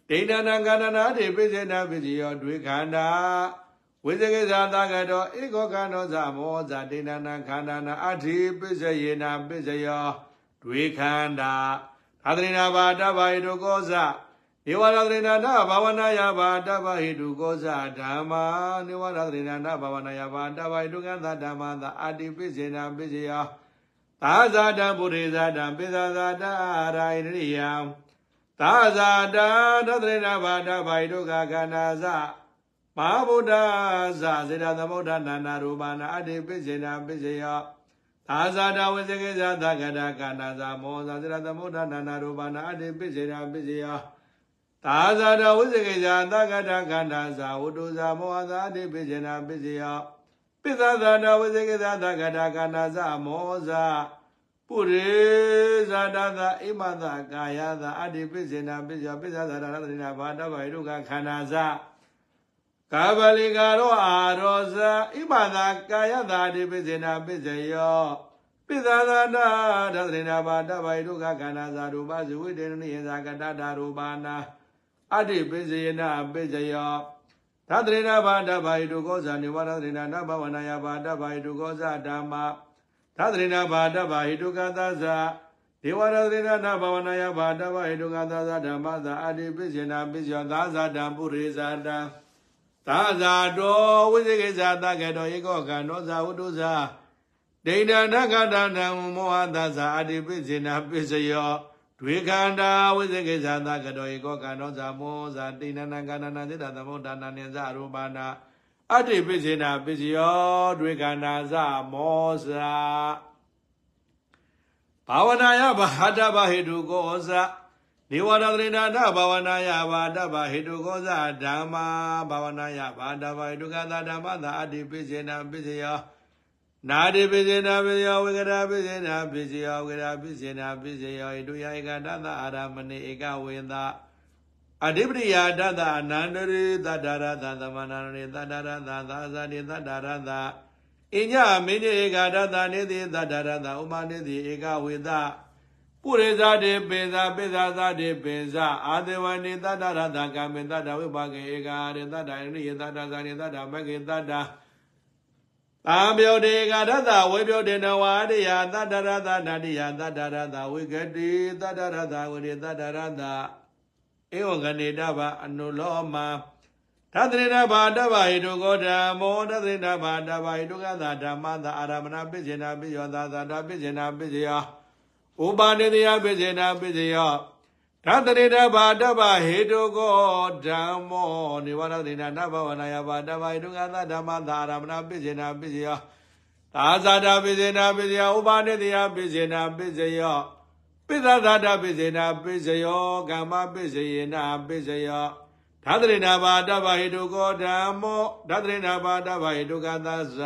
ဒိဋ္ဌနာကန္နနာတိပိစေနာပိစယောဒွေခန္ဓာဝိဇဂေဇာတာကတောဧကောကန္တောဇာမောဇာဒိဋ္ဌနာခန္ဓာနာအတ္တိပိစယေနာပိစယောဒွေခန္ဓာသာသနာဘာတပဟိတုကောဇာ နေဝရသရေနာနာဘာဝနာယဘာတဗဟိတုကောဇဓမ္မာနေဝရသရေနာနာဘာဝနာယဘာတဗဟိတုကသဓမ္မာသာအာတိပိစေနာပိစယသာဇာတံပုရိဇာတံပိဇာဇာတအာရာယရိယံသာဇာတံသရေနာဘာတဗဟိတုကခန္ဓာဇမဟာဗုဒ္ဓဇာစေတသမုဒ္ဒနာနာရူပနာအတ္တိပိစေနာပိစယသာဇာတဝိဇကေဇာသကတာခန္ဓာဇမောဇာစေတသမုဒ္ဒနာနာရူပနာအတ္တိပိစေနာပိစယ သာဇာတဝိဇကေဇာသကတခန္ဓာဇာဝတ္တုဇာမောဟဇာတိပိစေနာပိစယပိသဇာတဝိဇကေဇာသကတခန္ဓာဇာမောဇာပုရိဇာတသအိမသကာယသအတ္တိပိစေနာပိစယပိသဇာတရတနာဘာတဗဟိတုကခန္ဓာဇာကာဗလိကာရောအာရောဇာဣမသာကာယသာတိပိစေနာပိစယောပိသသာနာသဒ္ဒနာဘာတဗဟိတုကခန္ဓာဇာရူပဇဝိတေနနိယဇာကတတာရူပါနာ အတ္တိပိစယနာပိစယောသတ္တရိနာဘာဒဘာဟိတုကောဇာနိဝရသရိနာနဘဝနာယဘာဒဘာဟိတုကောဇာဓမ္မသတ္တရိနာဘာဒဘာဟိတုကသဇာဒေဝရသရိနာနဘဝနာယဘာဒဘာဟိတုကသဇာဓမ္မသာအတိပိစေနာပိစယောသာဇာတံပုရိဇာတံသာဇာတောဝိသေကိဇာတကေတောဧကောကံတောဇာဝတ္တုဇာဒိဋ္ဌာနကတနံမောဟသဇာအတိပိစေနာပိစယော ဒွေခန္ဓာဝိသေကိဇာတကတောဧကောကံတောဇာမောဇာတိဏနံကဏနံသေတသမုဒ္ဒနာနိဇရူပနာအတ္တိပိစေနာပိစယောဒွေခန္ဓာဇမောဇာဘာဝနာယဘာဟတဘဟိတုကောဇာနေဝရသရိနာနဘာဝနာယဘာတဘဟိတုကောဇာဓမ္မာဘာဝနာယဘာတဘဟိတုကသဓမ္မသာအတ္တိပိစေနာပိစယော နာတိပိစေနာပိစယောဝေကရာပိစေနာပိစယောဝေကရာပိစေနာပိစယောဣတုယဧကတသအာရမဏိဧကဝေသအဓိပတိယတသအနန္တရိသတ္တရသသမဏရိသတ္တရသသာဇာတိသတ္တရသအညမင်းဧကတသနေတိသတ္တရသဥမနေတိဧကဝေသပုရိသတေပိဇာပိဇာသတေပိဇာအာဒေဝနိတတ္တရသကမေတ္တဝိပါကေဧကရေတတ္တရိယတတ္တဇာနိတတ္တမကေတတ္တ သာပြောတေကရတဝေပြောတေနဝရိယတတ္တရသနာတိယတတ္တရသဝိကတိတတ္တရသဝရိတတ္တရသဧဝကနေတဗအနုလောမသတ္တရိဏဘာတဗဟိတုကောဓမ္မောသတ္တရိဏဘာတဗဟိတုကသဓမ္မသာအာရမဏပိစေနာပိယောသာသာတာပိစေနာပိစေယောဥပါနေတယပိစေနာပိစေယော သတ္တရိဏဘာတဗဟိတုကောဓမ္မောနိဝရတိနာနဘဝနာယဘာတဗဟိတုကသဓမ္မသာအာရမဏပိစေနာပိစေယောသာသာတာပိစေနာပိစေယောဥပါနေတယပိစေနာပိစေယောပိသသာတပိစေနာပိစယောကမ္မပိစယေနာပိစယောဓာတရိနာဘာတဗဟိတုကောဓမ္မောဓာတရိနာဘာတဗဟိတုကသဇ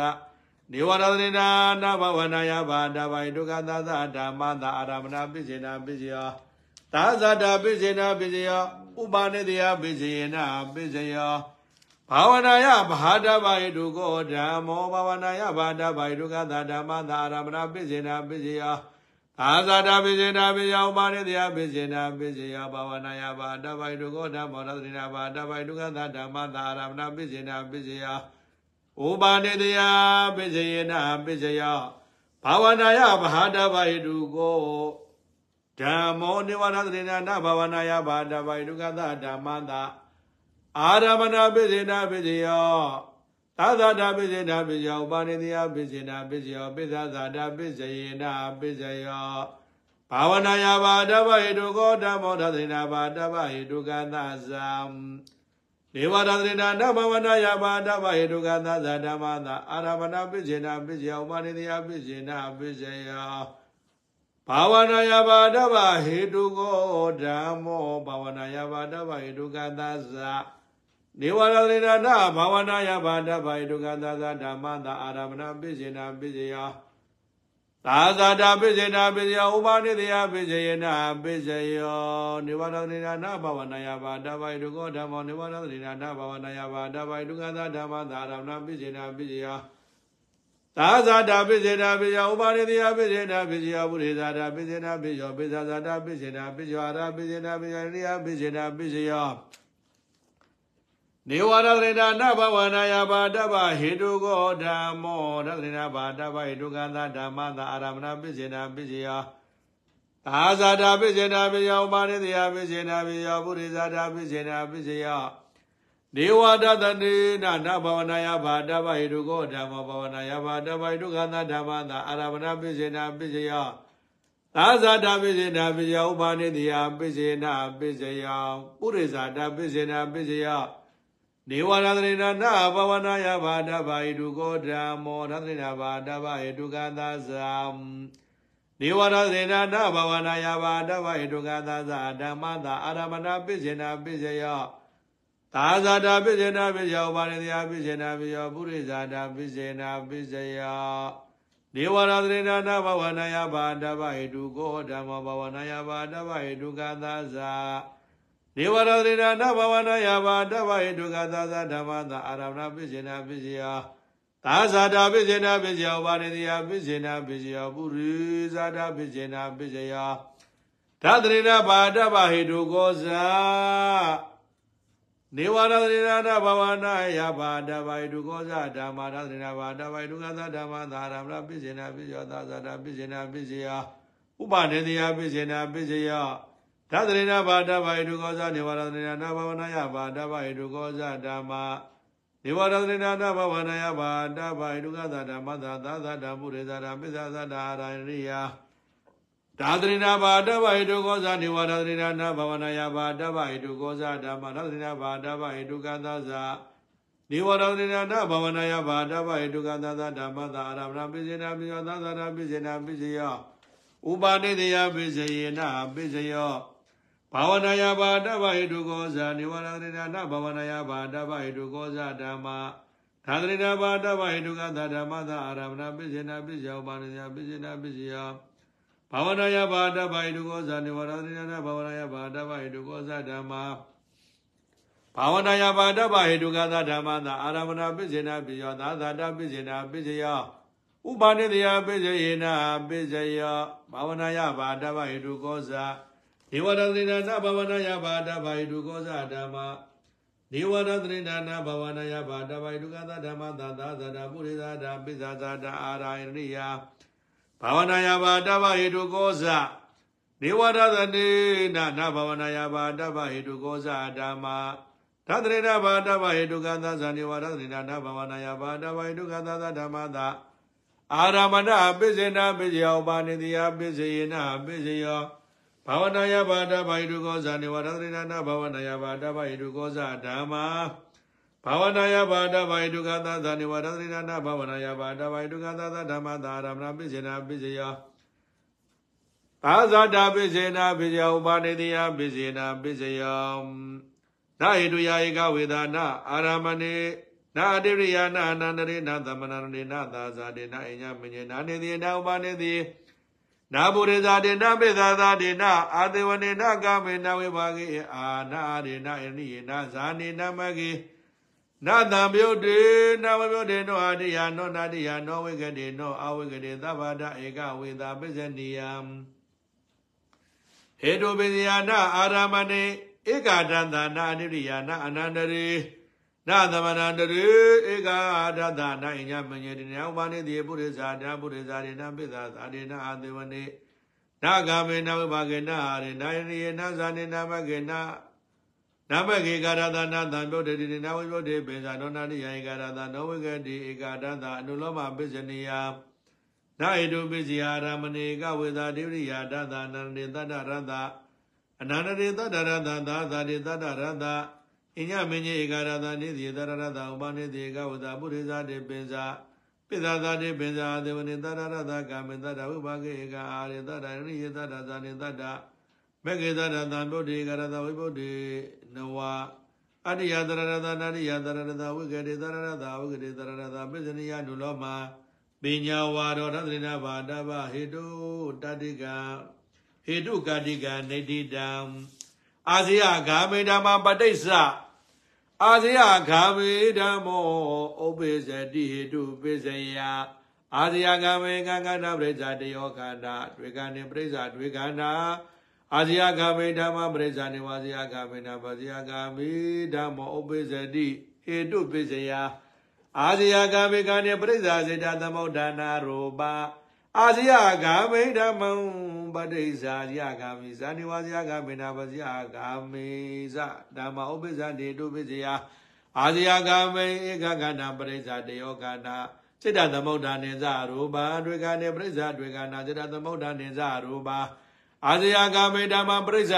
နေဝရတရိနာနဘဝနာယဘာတဗဟိတုကသဇဓမ္မသာအာရမဏပိစေနာပိစယော သာဇတာပိစေနာပိစယောဥပါနေတယပိစယေနာပိစယောဘာဝနာယဘာတဗဟိတုကောဓမ္မောဘာဝနာယဘာတဗဟိတုကသဓမ္မသာအာရမဏပိစေနာပိစယောအာဇာတာပိစေနာပိယောပါရိတယပိစေနာပိစေယဘာဝနာယဘာတဗိတုကောဓမ္မောရသရိနာဘာတဗိတုကသဓမ္မသာရမဏပိစေနာပိစေယဥပါနေတယပိစေယနာပိစေယဘာဝနာယဘာတဗိတုကော ဓမ္မောနိဝရသရိနာနဘာဝနာယဘာတဗိတုကသဓမ္မသာအာရမဏပိစေနာပိစေယသာသာတာပိစေနာပိစယောဥပါနေတိယပိစေနာပိစယောပိသသာတာပိစယေနာပိစယောဘာဝနာယဘာတဗ္ဗဟိတုကောဓမ္မောသတိနာဘာတဗ္ဗဟိတုကသဇံဒေဝရသတိနာနဘဝနာယဘာတဗ္ဗဟိတုကသဇဓမ္မသာအာရမဏပိစေနာပိစယောဥပါနေတိယပိစေနာပိစယော ဘာဝနာယဘာတဗ္ဗဟိတုကောဓမ္မောဘာဝနာယဘာတဗ္ဗဟိတုကသဇာနေဝရသရိနာဘာဝနာယဘာတဗိဒုက္ခသာသာဓမ္မသာအာရမဏပိစေနာပိစေယသာသာတာပိစေနာပိစေယဥပါနိတယပိစေယနာပိစေယောနေဝရသရိနာဘာဝနာယဘာတဗိဒုက္ခဓမ္မောနေဝရသရိနာဘာဝနာယဘာတဗိဒုက္ခသာဓမ္မသာအာရမဏပိစေနာပိစေယ သာဇာတာပိစေနာပိယောဥပါရိတယပိစေနာပိစေယောပုရိသတာပိစေနာပိယောပိသဇာတာပိစေနာပိယောအာရပိစေနာပိယောရိယပိစေနာပိစေယောနေဝရသရဏနဘဝနာယဘာတဗဟေတုကောဓမ္မောရသရဏဘာတဗဟေတုကသဓမ္မသာအာရမဏပိစေနာပိစေယသာဇာတာပိစေနာပိယောပါရိတယပိစေနာပိယောပုရိဇာတာပိစေနာပိစေယ နေဝဒတနေနနဘဝနာယဘာတဗဟေတုကောဓမ္မောဘဝနာယဘာတဗဟေတုကသဓမ္မသာအာရမဏပိစေနာပိစေယသာဇာတာပိစေနာပိယောပါရိတယပိစေနာပိစေယပုရိဇာတာပိစေနာပိစေယနေဝရသရိနာနာဘဝနာယဘာဒဘာဟိတုကောဓမ္မောသရိနာဘာဒဘာဟိတုကသဇံနေဝရသရိနာနာဘဝနာယဘာဒဘာဟိတုကသဇာဓမ္မတာအာရမဏပိစေနာပိစေယော သာဇာတာပိစေနာပိစေယောဘာရတိယပိစေနာပိယောပုရိဇာတာပိစေနာပိစေယောနေဝရသရိနာနာဘဝနာယဘာဒဘာဟိတုကောဓမ္မောဘဝနာယဘာဒဘာဟိတုကသဇာဒေဝရသေနာနဘဝနာယဘာတဗ္ဗဟိတုကသာသဓမ္မသာအာရမဏပိစေနာပိစေယသာဇာတာပိစေနာပိစေယဘာရတိယပိစေနာပိစေယပုရိဇာတာပိစေနာပိစေယဓာတရိနာဘာတဗ္ဗဟိတုကောဇာ နေဝရသရဏဘဝနာယဘာတဗိုင်ဒုကောဇဓမ္မာရသရဏဘာတဗိုင်ဒုက္ခသဓမ္မသာရမရပိစေနာပိစေယသာသတာပိစေနာပိစေယဥပနေတိယပိစေနာပိစေယသဒရဏဘာတဗိုင်ဒုကောဇနေဝရသရဏဘဝနာယဘာတဗိုင်ဒုကောဇဓမ္မာနေဝရသရဏဘဝနာယဘာတဗိုင်ဒုက္ခသဓမ္မသာသာသတာပုရိသတာပိစ္ဆသတာအာရဏိယ ဒါသရိနာဘာတဗဟိတုကောဇာနိဝါဒသရိနာနာဘဝနာယဘာတဗဟိတုကောဇာဓမ္မသရိနာဘာတဗဟိတုကသဇာနိဝါဒသရိနာနာဘဝနာယဘာတဗဟိတုကသဇာဓမ္မသာအာရမဏပိစေနာပိယောသသနာပိစေနာပိစေယောဥပါနေတယပိစေယနာပိစေယောဘာဝနာယဘာတဗဟိတုကောဇာနိဝါဒသရိနာနာဘဝနာယဘာတဗဟိတုကောဇာဓမ္မသာသရိနာဘာတဗဟိတုကသဓမ္မသာအာရမဏပိစေနာပိစေယောဥပါနေတယပိစေနာပိစေယော ဘာဝနာယဘာတဗိုင်တုကောဇာနိဝရဒိနာဘာဝနာယဘာတဗိုင်တုကောဇာဓမ္မာဘာဝနာယဘာတဗိုင်တုကသဓမ္မသာအာရမဏပိစေနာပိယောသာသာတပိစေနာပိစေယောဥပါနေတယပိစေယနာပိစေယောဘာဝနာယဘာတဗိုင်တုကောဇာနိဝရဒိနာဘာဝနာယဘာတဗိုင်တုကောဇာဓမ္မာနိဝရဒိနာနာဘာဝနာယဘာတဗိုင်တုကသဓမ္မသာသာသတာပုရိသတာပိဇာသာတာအာရဏိယ ဘာဝနာယဘာတဗ္ဗဟေတုကောဇနေဝရသနေနာနာဘာဝနာယဘာတဗ္ဗဟေတုကောဇဓမ္မာသတ္တရေနဘာတဗ္ဗဟေတုကသဇာနေဝရသနေနာနာဘာဝနာယဘာတဗ္ဗဟေတုကသဇာဓမ္မာသာအာရမဏပိစေနာပိစေယောပါနေတိယပိစေယနာပိစေယောဘာဝနာယဘာတဗ္ဗဟေတုကောဇနေဝရသနေနာနာဘာဝနာယဘာတဗ္ဗဟေတုကောဇဓမ္မာ ဘာဝနာယဘာဒဗိဒုက္ခသသနိဝရသရိနာဘာဝနာယဘာဒဗိဒုက္ခသသဓမ္မသာရမဏပိစေနာပိစေယသာဇာတာပိစေနာပိစေယဥပါနေတိယပိစေနာပိစေယနာဟိတုယာဧကဝေဒနာအာရမဏေနာအတိရိယာနာအနန္တရေနာသမဏရေနာသာဇာတေနာအညမညေနာနေတိနာဥပါနေတိနာဘုရေဇာတေနာပိသာသာတေနာအာသေဝနေနာကာမေနာဝေဘာဂေအာနာရေနာယနိယေနာဇာနေနာမဂေ နာတံပြုတ်တေနာဝပြုတ်တေနောအာတိယနောနာတိယနောဝိကတိနောအဝိကတိသဗ္ဗဒဧကဝေသာပစ္စနိယံဟေတုပိဇယနာအာရမဏေဧကာဒန္တနာအနိရိယနာအနန္တရေနာသမဏန္တရေဧကာဒန္တနာအညမညေတိနဥပါနေတိပုရိသဓာပုရိသရေနပိသသာရေနအာသေဝနေနာဂမေနဝိဘာကေနအာရေနာယနိယေနဇာနေနမကေန နမကေကာရသနာတံပြုတ်တေတိနာဝိပြုတ်တေပိဇာနောနာတိယဧကာရသနောဝိကတိဧကာဒသအနုလောမပစ္စနိယနာဟိတုပိစီယာရမဏေကဝေသာဒိရိယာဒသအနန္တေတတ္တရသအနန္တေတတ္တရသသာသာတိတတ္တရသအညမင်းကြီးဧကာရသနိတိတရရသဥပနိတိကဝေသာပုရိသတေပိဇာပိသသာတိပိဇာဒေဝနိတရရသကာမေတ္တဝိဘာကေဧကာအာရေတတ္တရိယေတတ္တဇာနိတတ္တမေကေသရတံဗုဒ္ဓေကရတဝိဗုဒ္ဓေနဝအတ္တိယသရရတနာရိယသရရတဝိကေတေသရရတဝိကေတေသရရတပစ္စနိယနုလောမပညာဝါရောသတ္တရိနာဘာတဗဟေတုတတိကဟေတုကတိကနေတိတံအာဇိယဂာမေဓမ္မပဋိစ္စအာဇိယဂာမေဓမ္မောဥပိစတိဟေတုပိစယအာဇိယဂာမေကံကန္တပရိစ္ဆာတယောခန္ဓာတွေ့ကံနေပရိစ္ဆာတွေ့ကန္ဓာ အာဇယဂာမိဓမ္မပရိစ္ဆာနေဝါဇယဂာမိနာပဇယဂာမိဓမ္မဥပိစတိဟေတုပိစယအာဇယဂာမိကနေပရိစ္ဆာစေတသမုဋ္ဌာနာရူပအာဇယဂာမိဓမ္မံပရိစ္ဆာယဂာမိဇာနေဝါဇယဂာမိနာပဇယဂာမိဇဓမ္မဥပိစတိတုပိစယအာဇယဂာမိဧကကဏပရိစ္ဆာတယောကနာစေတသမုဋ္ဌာနေဇရူပတွေကနေပရိစ္ဆာတွေကနာစေတသမုဋ္ဌာနေဇရူပ အာဇယကာမေဓမ္မပရိစ္ဆ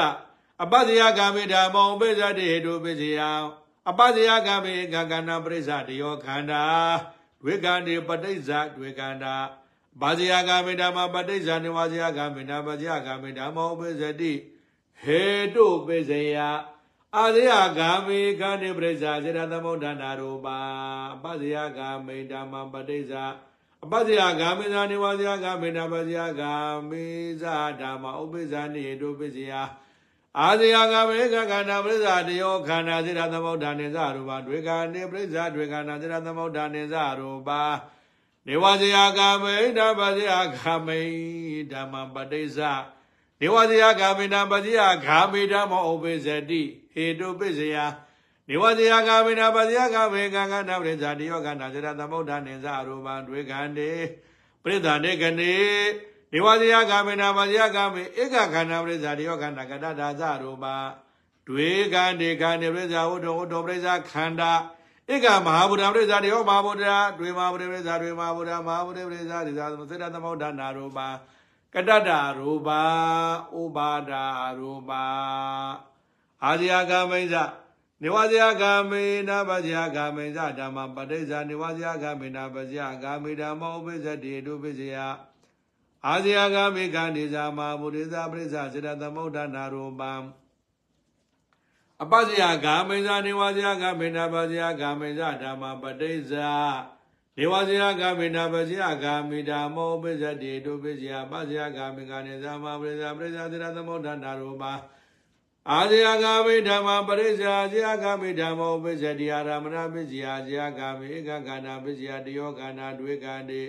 အပဇယကာမေဓမ္မောပိစ္ဆတိဟေတုပိစ္ဆယအပဇယကာမေကကဏပရိစ္ဆတယောခန္ဓာဒွေကံဒီပဋိစ္ဆဒွေကန္တာဘာဇယကာမေဓမ္မပဋိစ္ဆနိဝါဇယကာမေဓမ္မဇယကာမေဓမ္မောပိစ္ဆတိဟေတုပိစ္ဆယအာဇယကာမေခန္ဒီပရိစ္ဆစေရသမုဋ္ဌာနာရူပါအပဇယကာမေဓမ္မပဋိစ္ဆ အပဇ္ဇယဂာမေဇာနေဝဇယဂာမေနပဇ္ဇယဂာမေဇာဓမ္မဥပိ္ပဇာနေတုပိဇ္ဇယအာဇယဂာမေကခန္ဓာပရိစ္ဆာတယောခန္ဓာစေရသမုဋ္ဌာနေဇရူပဒွေခန္နေပရိစ္ဆာဒွေခန္ဓာစေရသမုဋ္ဌာနေဇရူပနေဝဇယဂာမေဓမ္မဇယဂာမေဓမ္မပတိစ္ဆနေဝဇယဂာမေနပဇယဂာမေဓမ္မဥပိ္ပဇတိဟေတုပိဇ္ဇယ နေဝဇယကာမိနာပဇယကာမေကံကနာပရိဇာတိယောကနာဇရသမုဒ္ဒနိဇရူပံတွေခန္တေပရိသန္တေကနေနေဝဇယကာမိနာပဇယကာမေဧကခန္ဓာပရိဇာတိယောကနာကတဒါဇရူပံတွေခန္တေခန္တေပရိဇာဝတ္တဝတ္တပရိဇာခန္ဓာဧကမဟာဗုဒ္ဓပရိဇာတေယောမဟာဗုဒ္ဓတွေမဟာဗုဒ္ဓပရိဇာတွေမဟာဗုဒ္ဓမဟာဗုဒ္ဓပရိဇာဒီသာသမစေတသမုဒ္ဒနာရူပံကတတရူပံဥပါဒာရူပံအာဇယကာမိဇ နေဝဇယကာမေနာပဇယကာမေဇဓမ္မပဋိစ္စနေဝဇယကာမေနာပဇယကာမေဓမ္မောဥပိစ္ဆတိတုပိစ္ဆယအာဇယကာမေကံဒီဇာမဘုရိဇပရိစ္ဆစေတသမုဒ္ဒနာရူပံအပဇယကာမေဇနေဝဇယကာမေနာပဇယကာမေဇဓမ္မပဋိစ္စနေဝဇယကာမေနာပဇယကာမေဓမ္မောဥပိစ္ဆတိတုပိစ္ဆယပဇယကာမေကံဒီဇာမဘုရိဇပရိစ္ဆစေတသမုဒ္ဒနာရူပံ အာဇယဂာမိဓမ္မပရိစ္ဆာဇယဂာမိဓမ္မောပစ္စတိအာရမဏပစ္စယဇယဂာမိဧကခန္ဓာပစ္စယတယောခန္ဓာဒွေခန္တိ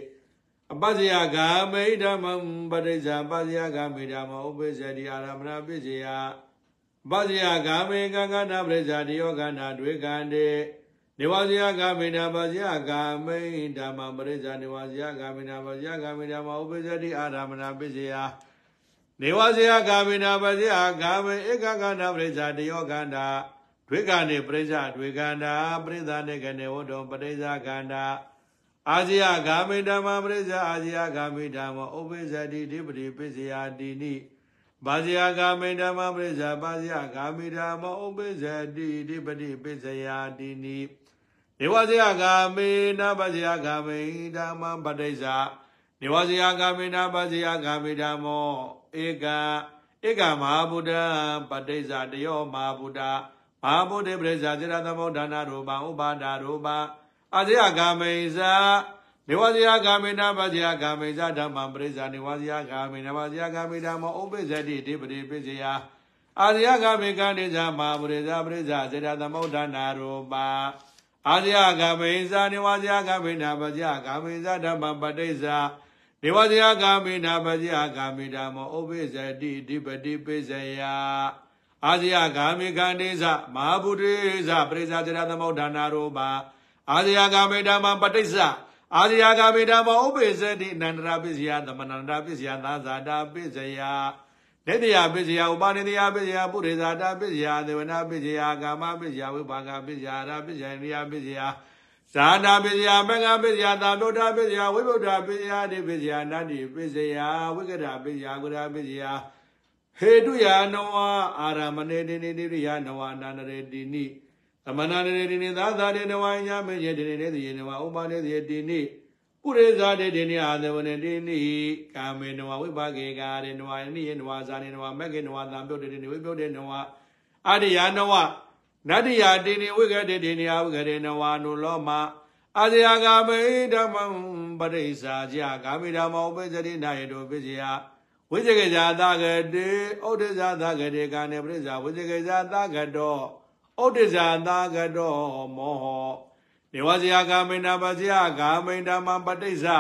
အပဇယဂာမိဓမ္မပရိစ္ဆာပဇယဂာမိဓမ္မောပစ္စတိအာရမဏပစ္စယပဇယဂာမိကခန္ဓာပရိစ္ဆာတယောခန္ဓာဒွေခန္တိနေဝဇယဂာမိနာပဇယဂာမိဓမ္မပရိစ္ဆာနေဝဇယဂာမိနာပဇယဂာမိဓမ္မောပစ္စတိအာရမဏပစ္စယ နေဝဇယကာမိနာပဇယကာမေဧကကန္နာပရိစ္ဆာတယောကန္တာဒွေကနေပရိစ္ဆာဒွေကန္တာပရိသနေကနေဝတ္တောပရိစ္ဆာကန္တာအာဇယကာမိဓမ္မပရိစ္ဆာအာဇယကာမိဓမ္မဥပိစ္ဆတိဓိပတိပစ္စယတိနိဘာဇယကာမိဓမ္မပရိစ္ဆာဘာဇယကာမိဓမ္မဥပိစ္ဆတိဓိပတိပစ္စယတိနိနေဝဇယကာမိနာဘာဇယကာမိဓမ္မပရိစ္ဆာနေဝဇယကာမိနာဘာဇယကာမိဓမ္မော ဧကဧကမဟာဗုဒ္ဓပဋိစ္စတယောမဟာဗုဒ္ဓမဟာဗုဒ္ဓပရိစ္ဆာစေရသမုဒ္ဒနာရူပံဥပါဒရူပံအဇယကာမိဇာနေဝဇယကာမိနာပဇယကာမိဇာဓမ္မပရိစ္ဆာနေဝဇယကာမိနဝဇယကာမိဓမ္မဥပိစ္ဆတိတိပတိပိစ္ဆယအာဇယကာမိကံတိဇာမဟာဗုဒ္ဓပရိစ္ဆာစေရသမုဒ္ဒနာရူပံအာဇယကာမိဇာနေဝဇယကာမိနာပဇယကာမိဇာဓမ္မပဋိစ္ဆာ ဒေဝဇယကာမိနာပဇယကာမိဓမ္မောဥပိစ္ဆတိဓိပတိပိစ္ဆယအာဇယကာမိကန္တိသမဟာဗုဒ္ဓေသပရိစ္ဆာဇရသမုဒ္ဒနာရောပါအာဇယကာမိဓမ္မပဋိစ္စအာဇယကာမိဓမ္မဥပိစ္ဆတိအနန္တရာပစ္စယသမဏန္တပစ္စယသာဇာတာပစ္စယနေတယပစ္စယဥပါနေတယပစ္စယပုရိဇာတာပစ္စယသေဝနာပစ္စယကာမပစ္စယဝိပါကပစ္စယရာပစ္စယနိယပစ္စယ ဇာနာပစ္စယမင်္ဂပစ္စယသာတောတာပစ္စယဝိဗုဒ္ဓပစ္စယတိပစ္စယနန္တိပစ္စယဝိကရပစ္စယကုရပစ္စယဟေတုယနဝအာရမဏေတိနိတိရိယနဝအနန္တရေတိနိသမဏရေတိနိသာသာတေနဝညမေယတိနိနေတိယနဝဥပါနေတိတိနိပုရိဇာတေတိနိအာသဝနေတိနိကာမေနဝဝိပါကေကာရေနဝနိယေနဝဇာနေနဝမကေနဝသံပြုတ်တေတိနိဝိပြုတ်တေနဝအာရိယနဝ နတ္တိယတိနိဝိကတိတိနိယဝိကရေနဝနုလောမအာဇယဂာမိဓမ္မံပရိစ္ဆာကြဂာမိဓမ္မောပိစရိနာယေတောပိစယဝိဇကေဇာသကတိဩဒိဇာသကတိကာနေပရိစ္ဆာဝိဇကေဇာသကတောဩဒိဇာသကတောမောဟနေဝဇယဂာမိနာပဇယဂာမိဓမ္မံပရိစ္ဆာ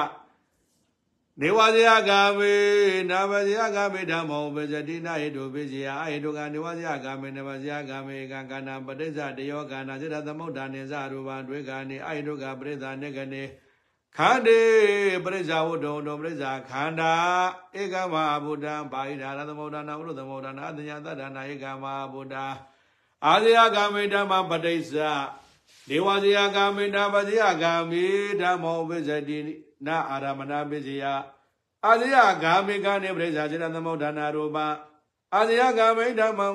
နေဝဇယကာမေနာဝဇယကာမေဓမ္မောပဇတိနာဟိတုပိစီယအဟိတုကနေဝဇယကာမေနဝဇယကာမေကံကဏပဋိစ္စတယောကနာစေတသမုဒ္ဒနေဇရူပံတွေကနေအဟိတုကပရိသနေကနေခန္တေပရိစ္ဆာဝတ္တုံတောပရိစ္ဆာခန္ဓာဧကမဟာဗုဒ္ဓံဘာဟိဒါရသမုဒ္ဒနာဝရုသမုဒ္ဒနာအတညာတတ္တနာဧကမဟာဗုဒ္ဓအာဇယကာမေဓမ္မပဋိစ္စဒေဝဇယကာမေဓမ္မဇယကာမေဓမ္မောပစ္စတိ နာအာရမဏပစ္စယအာဇယဂာမိကနေပရိစ္ဆာစေတသမုဒ္ဒနာရူပအာဇယဂာမိဓမ္မံ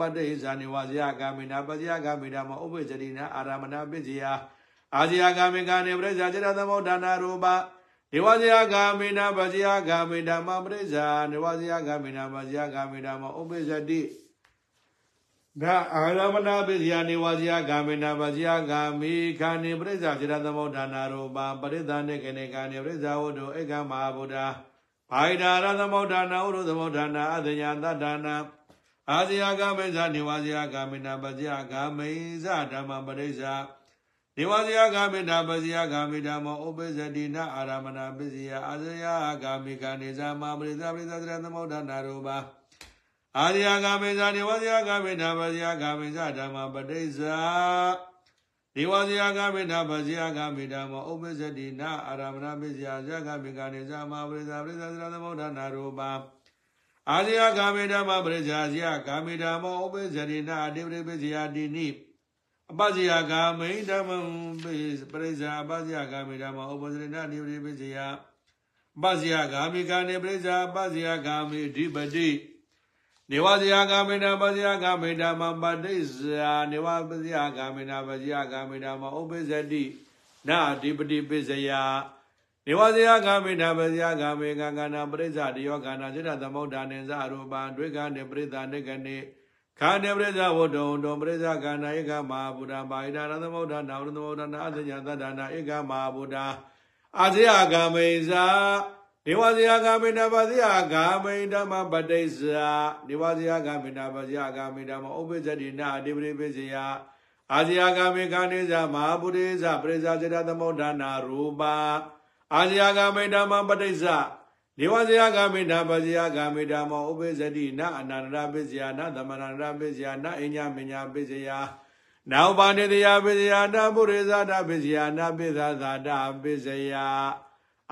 ပတိစ္ဆာနိဝါဇယဂာမိနာပဇယဂာမိဓမ္မဥပ္ပဇတိနာအာရမဏပစ္စယအာဇယဂာမိကနေပရိစ္ဆာစေတသမုဒ္ဒနာရူပဒေဝဇယဂာမိနာပဇယဂာမိဓမ္မပရိစ္ဆာနေဝဇယဂာမိနာပဇယဂာမိဓမ္မဥပ္ပဇတိ ဒါအာရမဏပိစယနေဝဇယဂာမေနပဇယဂာမိခာနေပရိစ္ဆာစေတသမုဒ္ဒနာရောပပရိသနေကနေကနေပရိစ္ဆာဝတ္တုဧကမဟာဗုဒ္ဓဘိုင်ဒါရသမုဒ္ဒနာဥရသမုဒ္ဒနာအတညာတတ္တနာအာဇယဂာမေဇာနေဝဇယဂာမေနပဇယဂာမိဇဓမ္မပရိစ္ဆာနေဝဇယဂာမေနပဇယဂာမိဓမ္မဥပ္ပဇတိနာအာရမဏပိစယအာဇယဂာမိခာနေဇာမပရိစ္ဆာပရိစ္ဆာစေတသမုဒ္ဒနာရောပ အာရိယဂမေဇာနေဝဇယဂမေဓမ္မဇယဂမေဇဓမ္မပဋိစ္ဆာနေဝဇယဂမေဓမ္မဇယဂမေဓမ္မဥပ္ပဇ္ဇတိနာအာရမဏပိစယဇဂမေကနေဇမပရိဇာပရိဇာသရသမုဒ္ဒနာရူပအာရိယဂမေဓမ္မပရိဇာဇယဂမေဓမ္မဥပ္ပဇ္ဇတိနာအတိပရိပိစယတိနိအပဇယဂမေဓမ္မပရိဇာအပဇယဂမေဓမ္မဥပ္ပဇ္ဇတိနာအတိပရိပိစယပဇယဂမေကနေပရိဇာပဇယဂမေအဓိပတိ နေဝဇယဂမေနပဇယဂမေဓမ္မပတိဇာနေဝပဇယဂမေနပဇယဂမေဓမ္မဥပ္ပဇ္ဇတိနာအဓိပတိပိစယနေဝဇယဂမေနပဇယဂမေကကနာပရိဇာတယောကနာစေတသမုဒ္ဒနေဇရူပံဒွေကနေပရိသနေကနေခာနေပရိဇဝတ္တုံတောပရိဇကနာဧကမဟာဗုဒ္ဓပါဣဒရသမုဒ္ဒနာဝရသမုဒ္ဒနာအသညာသတ္တနာဧကမဟာဗုဒ္ဓအာဇယဂမေဇာ နေဝဇယဂမေနပဇယဂမေဓမ္မပတိစ္ဆာနေဝဇယဂမေနပဇယဂမေဓမ္မဥပ္ပဇ္ဇတိနာအတိပရိပိစယအာဇယဂမေခာနေဇမဟာပုရိဇပရိဇာစေတသမုဒ္ဒနာရူပါအာဇယဂမေဓမ္မပတိစ္ဆာနေဝဇယဂမေဓမ္မပဇယဂမေဓမ္မဥပ္ပဇ္ဇတိနာအနန္တရပိစယနာသမဏန္တရပိစယနာအညမညာပိစယနာဥပါနေတယပိစယနာပုရိဇာတပိစယနာပိသသာတပိစယ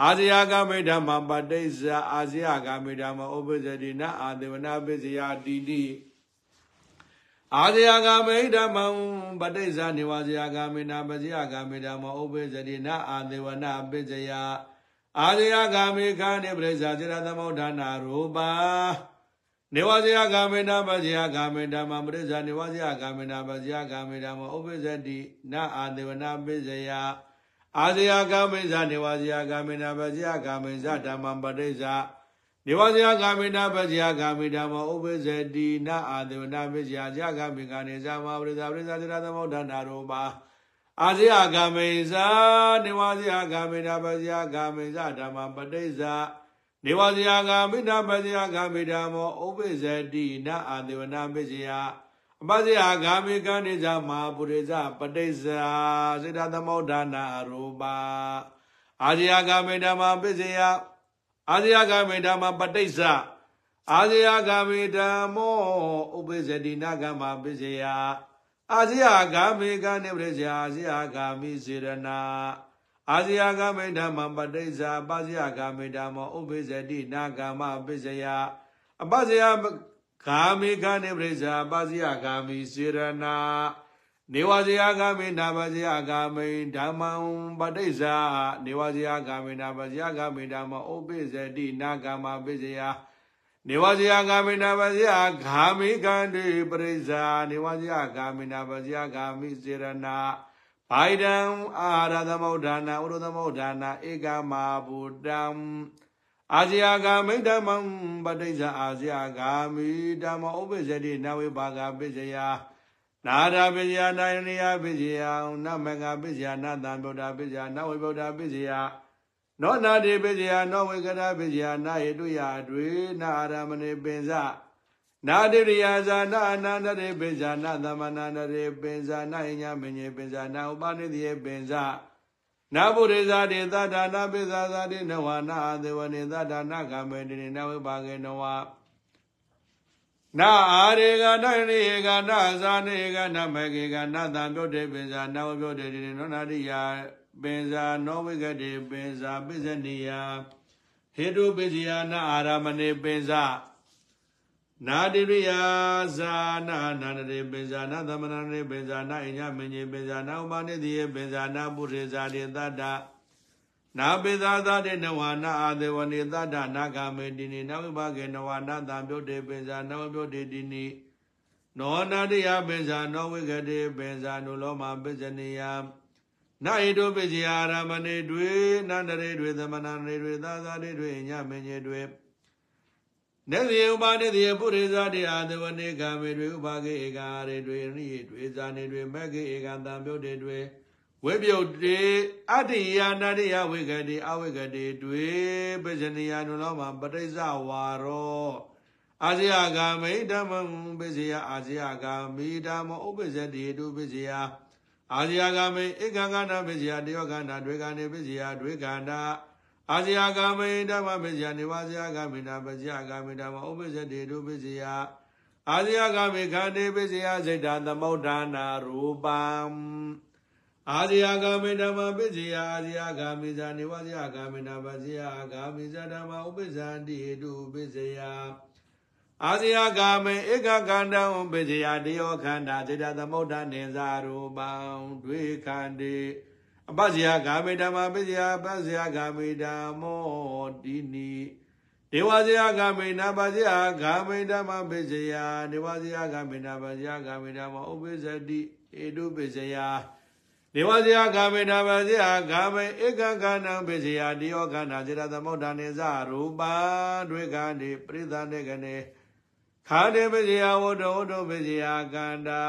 အာဇယကမိဓမ္မပဋိစ္စအာဇယကမိဓမ္မဥပ္ပဇ္ဇတိနအာဒေဝနာပစ္စယတိတိအာဇယကမိဓမ္မပဋိစ္စနေဝဇယကမိနာပဇယကမိဓမ္မဥပ္ပဇ္ဇတိနအာဒေဝနာပစ္စယအာဇယကမိခာနေပရိစ္ဆာစေရသမုဒ္ဒနာရူပါနေဝဇယကမိနာပဇယကမိဓမ္မပရိစ္ဆာနေဝဇယကမိနာပဇယကမိဓမ္မဥပ္ပဇ္ဇတိနအာဒေဝနာပစ္စယ အာဇယကာမိဇနေဝဇယကာမိနာပဇယကာမိဇဓမ္မပရိစ္ဆာနေဝဇယကာမိနာပဇယကာမိဓမ္မဥပ္ပဇ္ဇတိနာအာဒေဝနာပစ္စယဇယကာမိကနေဇမပရိစ္ဆာပရိစ္ဆာသရသမုဒ္ဒနာရောပါအာဇယကာမိဇာနေဝဇယကာမိနာပဇယကာမိဇဓမ္မပရိစ္ဆာနေဝဇယကာမိနာပဇယကာမိဓမ္မဥပ္ပဇ္ဇတိနာအာဒေဝနာပစ္စယ အပဇယဂာမိကနိဇမဟာပုရိဇပဋိစ္ဆာစေတသမုဒ္ဒနာရူပါအာဇယဂာမိဓမ္မပစ္စယအာဇယဂာမိဓမ္မပဋိစ္ဆာအာဇယဂာမိဓမ္မောဥပ္ပဇ္ဇတိနာဂမပစ္စယအာဇယဂာမိကနိပရိစ္ဆာအာဇယဂာမိစေရနာအာဇယဂာမိဓမ္မပဋိစ္ဆာပါဇယဂာမိဓမ္မဥပ္ပဇ္ဇတိနာဂမပစ္စယအပဇယ ဂာမိခနိပရိစ္ဆာပါစီယဂာမိစေရနာနေဝဇယဂာမိနာပဇယဂာမိဓမ္မံပဋိစ္ဆာနေဝဇယဂာမိနာပဇယဂာမိဓမ္မဥပိစ္ဆတိနာဂမပိစ္ဆယနေဝဇယဂာမိနာပဇယဂာမိကန္တိပရိစ္ဆာနေဝဇယဂာမိနာပဇယဂာမိစေရနာဘိုင်ဒံအာရသမုဋ္ဌာနာဥရသမုဋ္ဌာနာဧကမာဗုတံ အာဇယဂာမိဓမ္မံပဋိစ္ဆာအာဇယဂာမိဓမ္မဥပ္ပဇ္ဇတိနဝိပါကပိစ္ဆယနာရာပိစ္ဆယနာယနိယပိစ္ဆယနမကပိစ္ဆယနာတံဗုဒ္ဓပိစ္ဆယနဝိဗုဒ္ဓပိစ္ဆယနောနာတိပိစ္ဆယနောဝိကရပိစ္ဆယနာယေတုယအတွေနာအာရမဏေပင်စနာတိရိယာဇာနာအနန္တရေပင်စနာသမဏန္တရေပင်စနာဣညာမညေပင်စနာဥပနိတိယေပင်စ နာဘုရိဇာတိသတ္တနာပိသဇာတိနဝနာအသေဝနေသတ္တနာကမေတိနဝိပါကေနဝနာအာရေကနနိဧကနာဇာနေကနမကေကနတံပြုတ်တေပိဇာနဝပြုတ်တေတိနောနာတိယပိဇာနောဝိကတိပိဇာပိဇနိယဟေတုပိဇယနာအာရမဏေပိဇာ နာတိရိယာဇာနာနာနရေပိဇာနာသမဏရေပိဇာနာအညမညေပိဇာနာဥပနိတိယေပိဇာနာပုရိဇာတိတတ္တနာပိဇာသတေနဝနာအာဒေဝနိတတ္တနာဂမေတိနိနဝိဘဂေနဝနာတံပြုတ်တေပိဇာနဝပြုတ်တေတိနိနောနာတိယပိဇာနောဝိကတေပိဇာနုလောမပိဇနိယနာဟိတုပိဇာရမဏေတွေနန္တရေတွေသမဏရေတွေသာသာတွေတွေညမညေတွေ နေတိဥပါနေတိပုရိသတိအာသဝနေကမေတွေဥပါကေဧကာရေတွေနိတွေဇာနေတွေမကေဧကံတံပြုတ်တေတွေဝိပြုတ်တေအတ္တိယာနာတိယဝိကတိအဝိကတိတွေပဇနိယနုလောမပရိစ္ဆဝါရောအာဇယဂာမိဓမ္မံပစ္စယအာဇယဂာမိဓမ္မဥပ္ပဇ္ဇတိတုပစ္စယအာဇယဂာမိဧကံကဏပစ္စယတယောကဏတွေကနေပစ္စယတွေကဏ အာဇယကာမေဓမ္မပစ္စယနေဝဇယကာမေနာပစ္စယကာမေဓမ္မဥပ္ပဇ္ဇတေတုပစ္စယအာဇယဂမေခန္တေပစ္စယစိတ်တသမုဋ္ဌာနာရူပံအာဇယဂမေဓမ္မပစ္စယအာဇယဂမေဇာနေဝဇယဂမေနာပစ္စယဂမေဇာဓမ္မဥပ္ပဇာတိဟေတုပစ္စယအာဇယဂမေဧကခန္တံပစ္စယတယောခန္တာစိတ္တသမုဋ္ဌာနေဇာရူပံဒွေခန္တေ အပ္ပဇယဂမေဓမ္မပစ္စယပစ္စယဂမေဓမ္မောတိနိဒေဝဇယဂမေနာပဇယဂမေဓမ္မပစ္စယဒေဝဇယဂမေနာပဇယဂမေဓမ္မဥပ္ပဇတိဧတုပစ္စယဒေဝဇယဂမေနာပဇယဂမေဧကခန္တံပစ္စယတယောခန္တာစေတသမုဋ္ဌာနေဇရူပံဒွေခန္တိပရိသနေကနေ ခာတေပစ္စယဝတ္တဝတ္တပစ္စယကန္တာ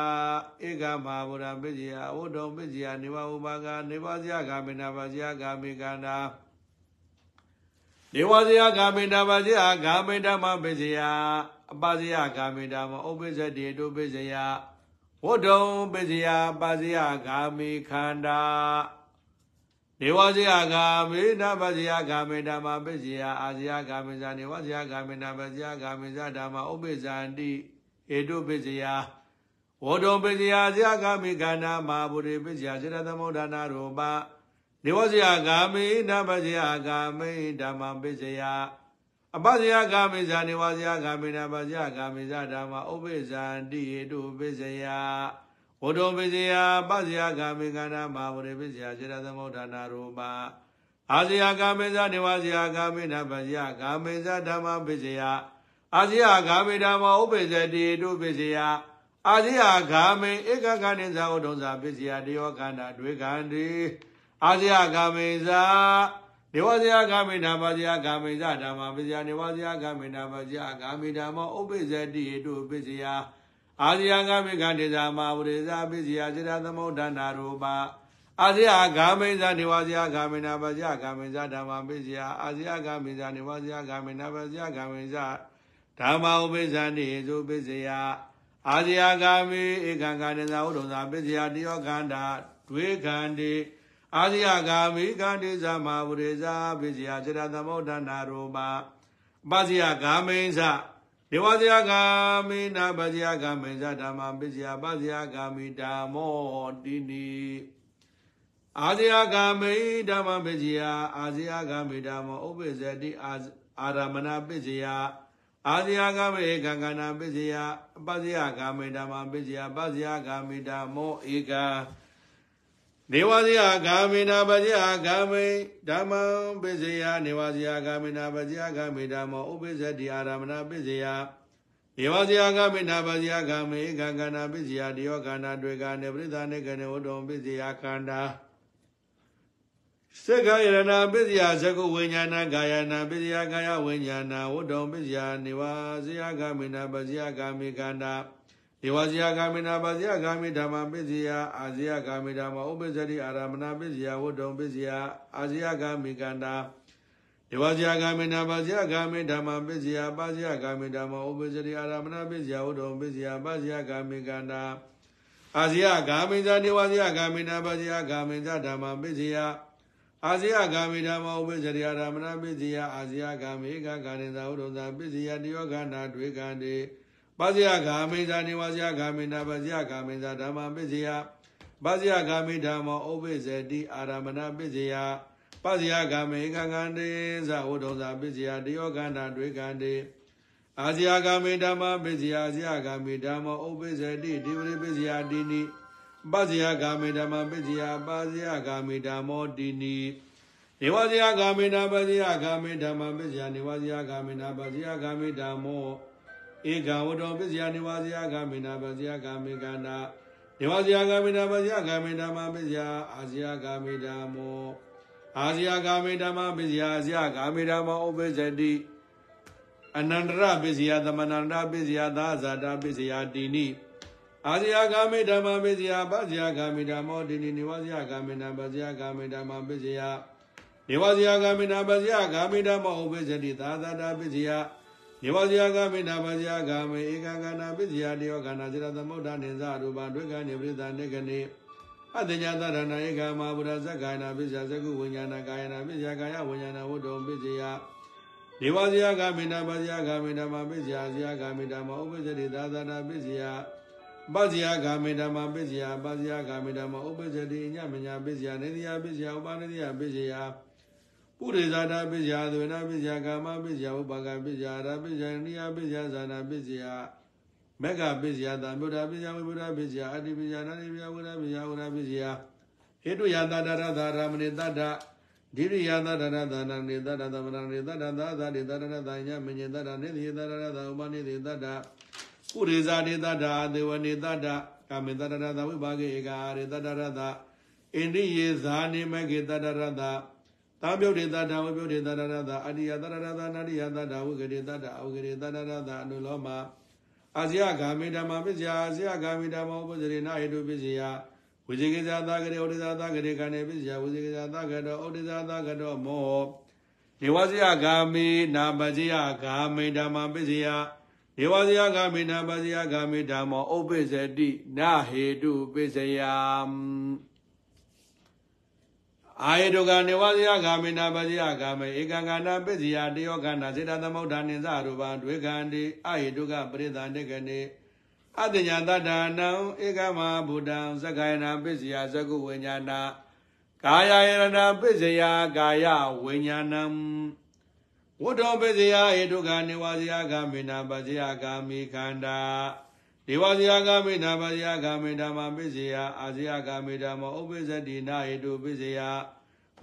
ဧကမဟာဗုဒ္ဓပစ္စယဝတ္တပစ္စယနေဝဥပါကနေဝဇယဂမေနာပဇယဂမေကန္တာနေဝဇယဂမေနာပဇယဂမေဓမ္မပစ္စယအပဇယဂမေဓမ္မဥပ္ပဇ္ဇတိတုပစ္စယဝတ္တုံပစ္စယပါဇယဂာမိခန္ဓာ နေဝဇယဂာမိနာပဇယဂာမိဓမ္မပစ္စယအာဇယဂာမိဇာနေဝဇယဂာမိနာပဇယဂာမိဇာဓမ္မဥပ္ပဇန္တိဟေတုပစ္စယဝတ္တုံပစ္စယဇယဂာမိခန္ဓာမဟာဗုဒ္ဓပစ္စယစေတသမုဒ္ဒနာရူပနေဝဇယဂာမိနာပဇယဂာမိဓမ္မပစ္စယအပဇယဂာမိဇာနေဝဇယဂာမိနာပဇယဂာမိဇာဓမ္မဥပ္ပဇန္တိဟေတုပစ္စယ ဝတ္တုပစ္စယပဇယဂာမိကန္နာမဝရိပစ္စယစေတသမုဋ္ဌာနာရူပအာဇယဂာမိဇာနေဝဇယဂာမိနာပဇယဂာမိဇာဓမ္မပစ္စယအာဇယဂာမိဓမ္မဥပ္ပဇတိဟေတုပစ္စယအာဇယဂာမိဧကခန္တိဇာဝတ္တုဇာပစ္စယတယောခန္တာဒွေခန္တိအာဇယဂာမိဇာနေဝဇယဂာမိနာပဇယဂာမိဇာဓမ္မပစ္စယနေဝဇယဂာမိနာပဇယဂာမိဓမ္မဥပ္ပဇတိဟေတုပစ္စယ အာဇယဂာမိခန္တေဇာမဝရေဇာပစ္စယစေတသမုဋ္ဌာနာရူပအာဇယဂာမိဇာနေဝဇယဂာမိနာပဇယဂာမိဇာဓမ္မပစ္စယအာဇယဂာမိဇာနေဝဇယဂာမိနာပဇယဂာမိဇာဓမ္မဥပ္ပဇာနိဇုပစ္စယအာဇယဂာမိဧကံခန္တေဇာဥဒ္ဒဇာပစ္စယတယောခန္တာဒွေခန္တေအာဇယဂာမိခန္တိသမဝရေဇာပိစယစေတသမုဋ္ဌာနာရူပပဇယဂာမိဇ ဒေဝဇယဂာမိနာပဇယဂာမိဇဓမ္မပိစယပဇယဂာမိဓမ္မောတိနိအာဇယဂာမိဓမ္မပိစယအာဇယဂာမိဓမ္မောဥပ္ပဇတိအာရမဏပိစယအာဇယဂာမိဧကကနာပိစယပဇယဂာမိဓမ္မပိစယပဇယဂာမိဓမ္မောဧက နေဝဇယဂာမိနာပဇယဂာမိဓမ္မံပိစယနေဝဇယဂာမိနာပဇယဂာမိဓမ္မောဥပိစ္ဆတိအာရမဏပိစယနေဝဇယဂာမိနာပဇယဂာမိဧကကနာပိစယတယောခန္ဓာတွေကနေပရိသနေကနေဝတ္တုံပိစယခန္ဓာစေခယရဏပိစယသကုဝိညာဏကာယနာပိစယကာယဝိညာဏဝတ္တုံပိစယနေဝဇယဂာမိနာပဇယဂာမိခန္ဓာ ဧဝဇယဂာမိနာပါဇယဂာမိဓမ္မပစ္စယအာဇယဂာမိဓမ္မဥပ္ပဇ္ဇတိအာရမဏပစ္စယဝတ္တုံပစ္စယအာဇယဂာမိကန္တာဧဝဇယဂာမိနာပါဇယဂာမိဓမ္မပစ္စယပါဇယဂာမိဓမ္မဥပ္ပဇ္ဇတိအာရမဏပစ္စယဝတ္တုံပစ္စယပါဇယဂာမိကန္တာအာဇယဂာမိဇာနေဝဇယဂာမိနာပါဇယဂာမိဇဓမ္မပစ္စယအာဇယဂာမိဓမ္မဥပ္ပဇ္ဇတိအာရမဏပစ္စယအာဇယဂာမိကဂာနိသာဝတ္တုံသာပစ္စယတယောခန္ဓာတွေကံတေ ပါဇယဂာမိဇာနေဝဇယဂာမိနာပါဇယဂာမိဇာဓမ္မပစ္စယပါဇယဂာမိဓမ္မောဥပိဇတိအာရမဏပစ္စယပါဇယဂာမိကံကံတေသဝတ္ထုံသာပစ္စယတယောကန္တာတွေကံတေအာဇယဂာမိဓမ္မပစ္စယအာဇယဂာမိဓမ္မောဥပိဇတိဒီဝရိပစ္စယတိနိပါဇယဂာမိဓမ္မပစ္စယပါဇယဂာမိဓမ္မောတိနိနေဝဇယဂာမိနာပါဇယဂာမိဓမ္မပစ္စယနေဝဇယဂာမိနာပါဇယဂာမိဓမ္မော ဧကဝတ္တောပစ္စယနေဝဇယဂမေနာပစ္စယဂမေကန္နာနေဝဇယဂမေနာပစ္စယဂမေဓမ္မပစ္စယအာဇယဂမေဓမ္မောအာဇယဂမေဓမ္မပစ္စယအာဇယဂမေဓမ္မောဥပ္ပဇတိအနန္တရပစ္စယသမဏန္တပစ္စယသာဇာတာပစ္စယတိနိအာဇယဂမေဓမ္မပစ္စယပဇယဂမေဓမ္မောတိနိနေဝဇယဂမေနာပစ္စယဂမေဓမ္မပစ္စယနေဝဇယဂမေနာပစ္စယဂမေဓမ္မောဥပ္ပဇတိသာဇာတာပစ္စယ ယေဝဇယကမိနာပဇယကမေဧကကနာပစ္စယတယောကနာစေရသမုဒ္ဒနိသရူပဒွေကနေပရိသနေကနေအတညာသရဏဧကမဗုဒ္ဓဇက္ကာယနာပစ္စယဇကုဝိညာဏကာယနာပစ္စယကာယဝိညာဏဝတ္တုပစ္စယနေဝဇယဂမိနာပဇယဂမိဓမ္မပစ္စယဇယဂမိဓမ္မဥပ္ပဇ္ဇတိသာသနာပစ္စယပဇယဂမိဓမ္မပစ္စယပဇယဂမိဓမ္မဥပ္ပဇ္ဇတိအညမညာပစ္စယနေတိယပစ္စယဥပနိတိယပစ္စယ ပုရိဇာတာပစ္စယသဝေနပစ္စယကာမပစ္စယဥပကပစ္စယရာပစ္စယနိယပစ္စယဇာနာပစ္စယမေဃပစ္စယသံဗုဒ္ဓပစ္စယဝိဗုဒ္ဓပစ္စယအတ္တိပစ္စယနာတိပစ္စယဝိရပစ္စယဝိရပစ္စယဟေတုယတတရသရမဏိတတ္တဒိရိယသတ္တရသနာနေတတ္တသမဏနေတတ္တသာသာတိတတ္တရသညမညေတတ္တနေတိတတ္တရသဥပနိတိတတ္တပုရိဇာတိတတ္တဒေဝနေတတ္တကာမေတတ္တရသဝိပါကေဧကာရေတတ္တရသဣန္ဒိယေဇာနိမကေတတ္တရသ သာပြုတ်တေတတ္တဝိပြုတ်တေတတ္တရသအတ္တိယတတ္တရသနာတိယတတ္တဝိကရေတတ္တအဝိကရေတတ္တရသအနုလောမအာဇယဂာမိဓမ္မပစ္စယအာဇယဂာမိဓမ္မဥပ္ပဇရေနာဟေတုပစ္စယဝိဇေကိဇာသကရေဩဒိဇာသကရေကဏေပစ္စယဝိဇေကိဇာသကတောဩဒိဇာသကတောမောဒေဝဇယဂာမိနာပဇယဂာမိဓမ္မပစ္စယဒေဝဇယဂာမိနာပဇယဂာမိဓမ္မောဥပ္ပဇတိနာဟေတုပစ္စယ အာယေတုကနေဝဇယဂာမိနာပဇယဂာမိဧကံကနာပစ္စယတယောခန္ဓာစေတသမုဋ္ဌာနိသရူပံဒွေခန္တိအာယေတုကပရိသန္တေကနေအတညာတတ္ထာနံဧကမဗုဒ္ဓံသက္ကယနာပစ္စယသကုဝိညာဏကာယယရဏပစ္စယကာယဝိညာဏံဝတ္တောပစ္စယဧတုကနေဝဇယဂာမိနာပဇယဂာမိခန္ဓာ ဒေဝဇယဂာမိနာပဇယဂာမိဓမ္မပစ္စယအာဇယဂာမိဓမ္မဥပ္ပဇ္ဇတိနာဟေတုပစ္စယ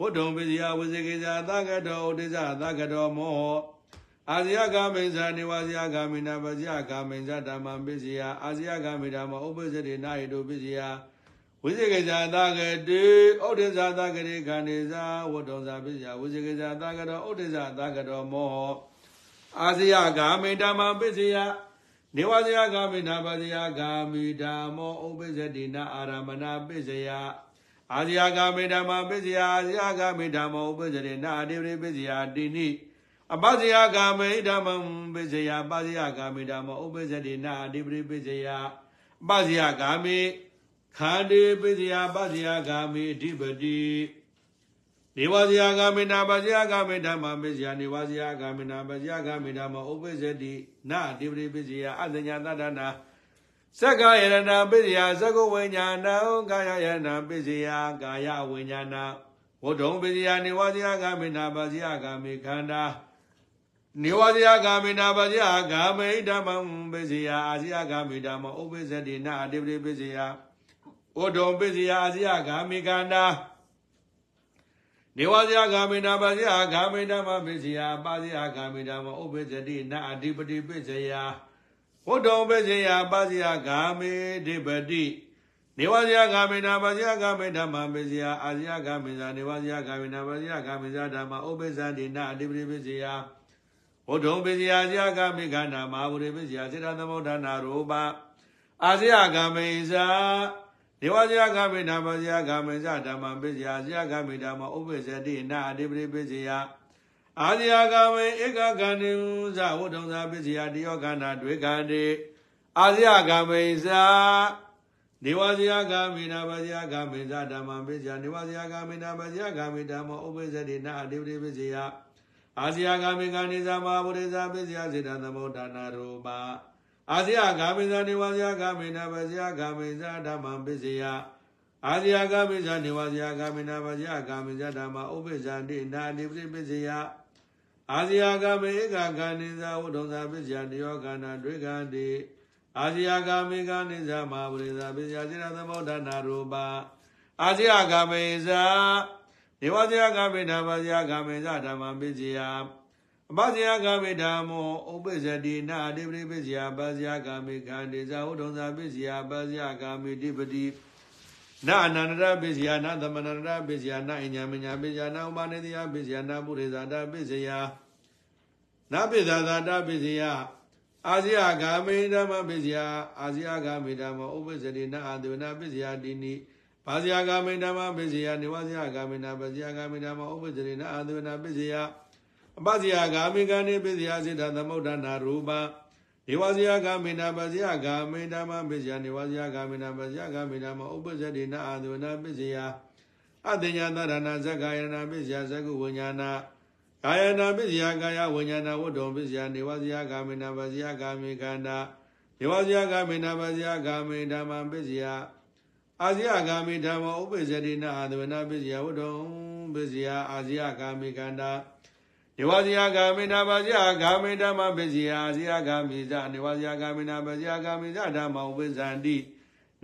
ဝတ္တုံပစ္စယဝဇေကိဇာသကတောဥဒိဇသကတောမောအာဇယဂာမိဇာနေဝဇယဂာမိနာပဇယဂာမိဇဓမ္မပစ္စယအာဇယဂာမိဓမ္မဥပ္ပဇ္ဇတိနာဟေတုပစ္စယဝိဇေကိဇာသကတိဥဒိဇသကတိခန္ဒီဇာဝတ္တုံဇာပစ္စယဝိဇေကိဇာသကတောဥဒိဇသကတောမောအာဇယဂာမိဓမ္မပစ္စယ နေဝဇယဂာမိနာပဇယဂာမိဓမ္မောဥပ္ပဇ္ဇတိနာအာရမဏပစ္စယအာဇယဂာမိဓမ္မပစ္စယအာဇယဂာမိဓမ္မောဥပ္ပဇ္ဇတိနာအတိပရိပစ္စယတိနိအပဇယဂာမိဓမ္မံပစ္စယပဇယဂာမိဓမ္မောဥပ္ပဇ္ဇတိနာအတိပရိပစ္စယပဇယဂာမိခန္ဒီပစ္စယပဇယဂာမိအဓိပတိ နေဝဇယဂာမိနာပဇယဂာမိဓမ္မပစ္စယနေဝဇယဂာမိနာပဇယဂာမိဓမ္မဥပ္ပဇ္ဇတိနာအတိပရိပစ္စယအသညာတတ္တနာသက္ကယရဏပစ္စယသက္ကဝိညာဏကာယယရဏပစ္စယကာယဝိညာဏဝတ္ထုံပစ္စယနေဝဇယဂာမိနာပဇယဂာမိခန္ဓာနေဝဇယဂာမိနာပဇယဂာမိဓမ္မံပစ္စယအာဇယဂာမိဓမ္မဥပ္ပဇ္ဇတိနာအတိပရိပစ္စယဝတ္ထုံပစ္စယအာဇယဂာမိခန္ဓာ နေဝဇယဂာမိနာပဇယဂာမိဓမ္မပစ္စယပါဇယဂာမိဓမ္မဥပ္ပဇ္ဇတိနာအတိပတိပစ္စယဝတ္တုံပစ္စယပါဇယဂာမိဓိပတိနေဝဇယဂာမိနာပဇယဂာမိဓမ္မပစ္စယအာဇယဂာမိဇာနေဝဇယဂာမိနာပဇယဂာမိဇာဓမ္မဥပ္ပဇ္ဇတိနာအတိပတိပစ္စယဝတ္ထုံပစ္စယအာဇယဂာမိခန္ဓာမဟာဗုရိပစ္စယစေတသမုဋ္ဌာနာရူပအာဇယဂာမိဇာ ဒေဝဇယဂမိဓမ္မဇယဂမိဇဓမ္မပစ္စယဇယဂမိဓမ္မဥပ္ပဇ္ဇတိနာအဓိပတိပစ္စယအာဇယဂမိဧကကန္တိဇဝတ္ထုံဇပစ္စယတယောခန္ဓာတွေခန္တိအာဇယဂမိဇဒေဝဇယဂမိနာပဇယဂမိဇဓမ္မပစ္စယဒေဝဇယဂမိနာပဇယဂမိဓမ္မဥပ္ပဇ္ဇတိနာအဓိပတိပစ္စယအာဇယဂမိကဏိဇမဟာဗုရိဇပစ္စယစေတသမုဋ္ဌာနာရူပ အာဇယဂာမိဇာနေဝဇယဂာမိနာပဇယဂာမိဇာဓမ္မပစ္စယအာဇယဂာမိဇာနေဝဇယဂာမိနာပဇယဂာမိဇာဓမ္မဥပ္ပဇာတိနာနိပတိပစ္စယအာဇယဂာမိဧကဂာနိဇာဝဒုံဇာပစ္စယတယောဂာနာဒွေကံတိအာဇယဂာမိဂာနိဇာမဝရိဇာပစ္စယစေရသမုဋ္ဌာနာရူပအာဇယဂာမိဇာနေဝဇယဂာမိနာပဇယဂာမိဇာဓမ္မပစ္စယ အပဇယဂမိဓမ္မောဥပ္ပဇ္ဇတိနာအတိပရိပစ္စယပဇယဂမိခန္တေဇာဟုဒုံဇာပစ္စယပဇယဂမိတိပတိနာအနန္တရပစ္စယနာသမဏရပစ္စယနာအညာမညာပစ္စယနာဥပနိတယပစ္စယနာပုရိဇာတပစ္စယနာပိဇာသာတပစ္စယအာဇယဂမိဓမ္မပစ္စယအာဇယဂမိဓမ္မောဥပ္ပဇ္ဇတိနာအတုနာပစ္စယတိနိဘာဇယဂမိဓမ္မပစ္စယနေဝဇယဂမိနာပစ္စယဂမိဓမ္မောဥပ္ပဇ္ဇတိနာအတုနာပစ္စယ အပဇယဂာမိကနိပိစယစိတ္တသမုဒ္ဒနာရူပဒေဝဇယဂာမိနာပဇယဂာမိဓမ္မပိစယနေဝဇယဂာမိနာပဇယဂာမိဓမ္မဥပ္ပဇ္ဇတိနာအာသုနာပိစယအတ္တညာသရဏဇဂာယနာပိစယဇဂုဝိညာဏကာယနာပစ္စယကာယဝိညာဏဝတ္တုံပစ္စယနေဝဇယကာမိနာပစ္စယကာမိခန္ဓာနေဝဇယကာမိနာပစ္စယကာမိဓမ္မပစ္စယအာဇယကာမိဓမ္မဥပ္ပဇ္ဇတိနာအာသဝနာပစ္စယဝတ္တုံပစ္စယအာဇယကာမိခန္ဓာ နေဝဇယကာမိနာပစ္စယကာမိဓမ္မပစ္စယအာဇယကာမိဇနေဝဇယကာမိနာပစ္စယကာမိဇဓမ္မဥပ္ပဇ္ဇန္တိ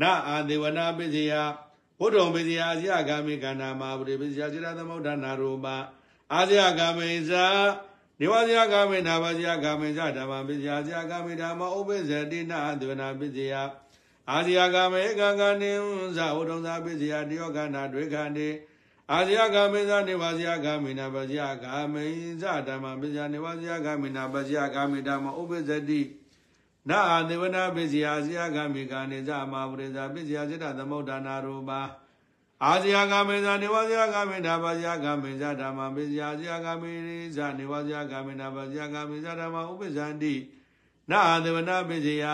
နာအာသေဝနာပစ္စယဝတ္တုံပစ္စယအာဇယကာမိခန္ဓာမဟာပရိပစ္စယစေတသမုဋ္ဌာနာရူပအာဇယကာမိဇနေဝဇယကာမိနာပစ္စယကာမိဇဓမ္မပစ္စယအာဇယကာမိဓမ္မဥပ္ပဇ္ဇတိနာအာသေဝနာပစ္စယအာဇယကာမေကံကနိဇဝတ္တုံသာပစ္စယတယောကနာဒွေခန္တိ အာဇယကာမေဇနေဝဇယကာမိနာပစ္စယကာမိဇဓမ္မပစ္စယနေဝဇယကာမိနာပစ္စယကာမိဓမ္မဥပ္ပဇ္ဇတိနာအာသေဝနာပစ္စယအာဇယကာမိကာနိဇမဟာပရိဇာပစ္စယစေတသမုဋ္ဌာနာရူပါအာဇယကာမေဇနေဝဇယကာမေနာပဇယကာမေဇဓမ္မပစ္စယအာဇယကာမေဇနေဝဇယကာမေနာပဇယကာမေဇဓမ္မဥပ္ပဇ္ဇန္တိနာအာသေဝနာပစ္စယ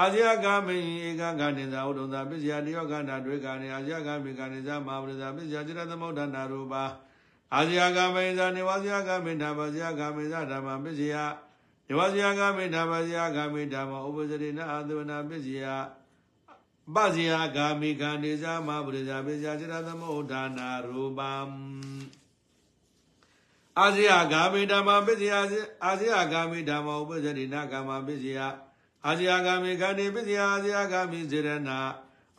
အာဇယကာမေဧကကာနိဇာဥဒ္ဒံပစ္စယတယောကနာတွေကာနိအာဇယကာမေကာနိဇမဟာပရိဇာပစ္စယစေတသမုဋ္ဌာနာရူပါအာဇယကာမေဇနေဝဇယကာမေနာပဇယကာမေဇဓမ္မပစ္စယနေဝဇယကာမေနာပဇယကာမေဓမ္မဥပ္ပဇ္ဇတိနာအာသေဝနာပစ္စယပဇယဂာမိခန္ဒီဇမပရိဇာပိဇာจิตသမုဋ္ဌာနာရူပံအာဇယဂာမိဓမ္မပိဇယအာဇယဂာမိဓမ္မဥပ္ပဇ္ဇတိနာကာမပိဇယ အာဇယဂာမိခန္ဒီပိဇယအာဇယဂာမိစေရနာ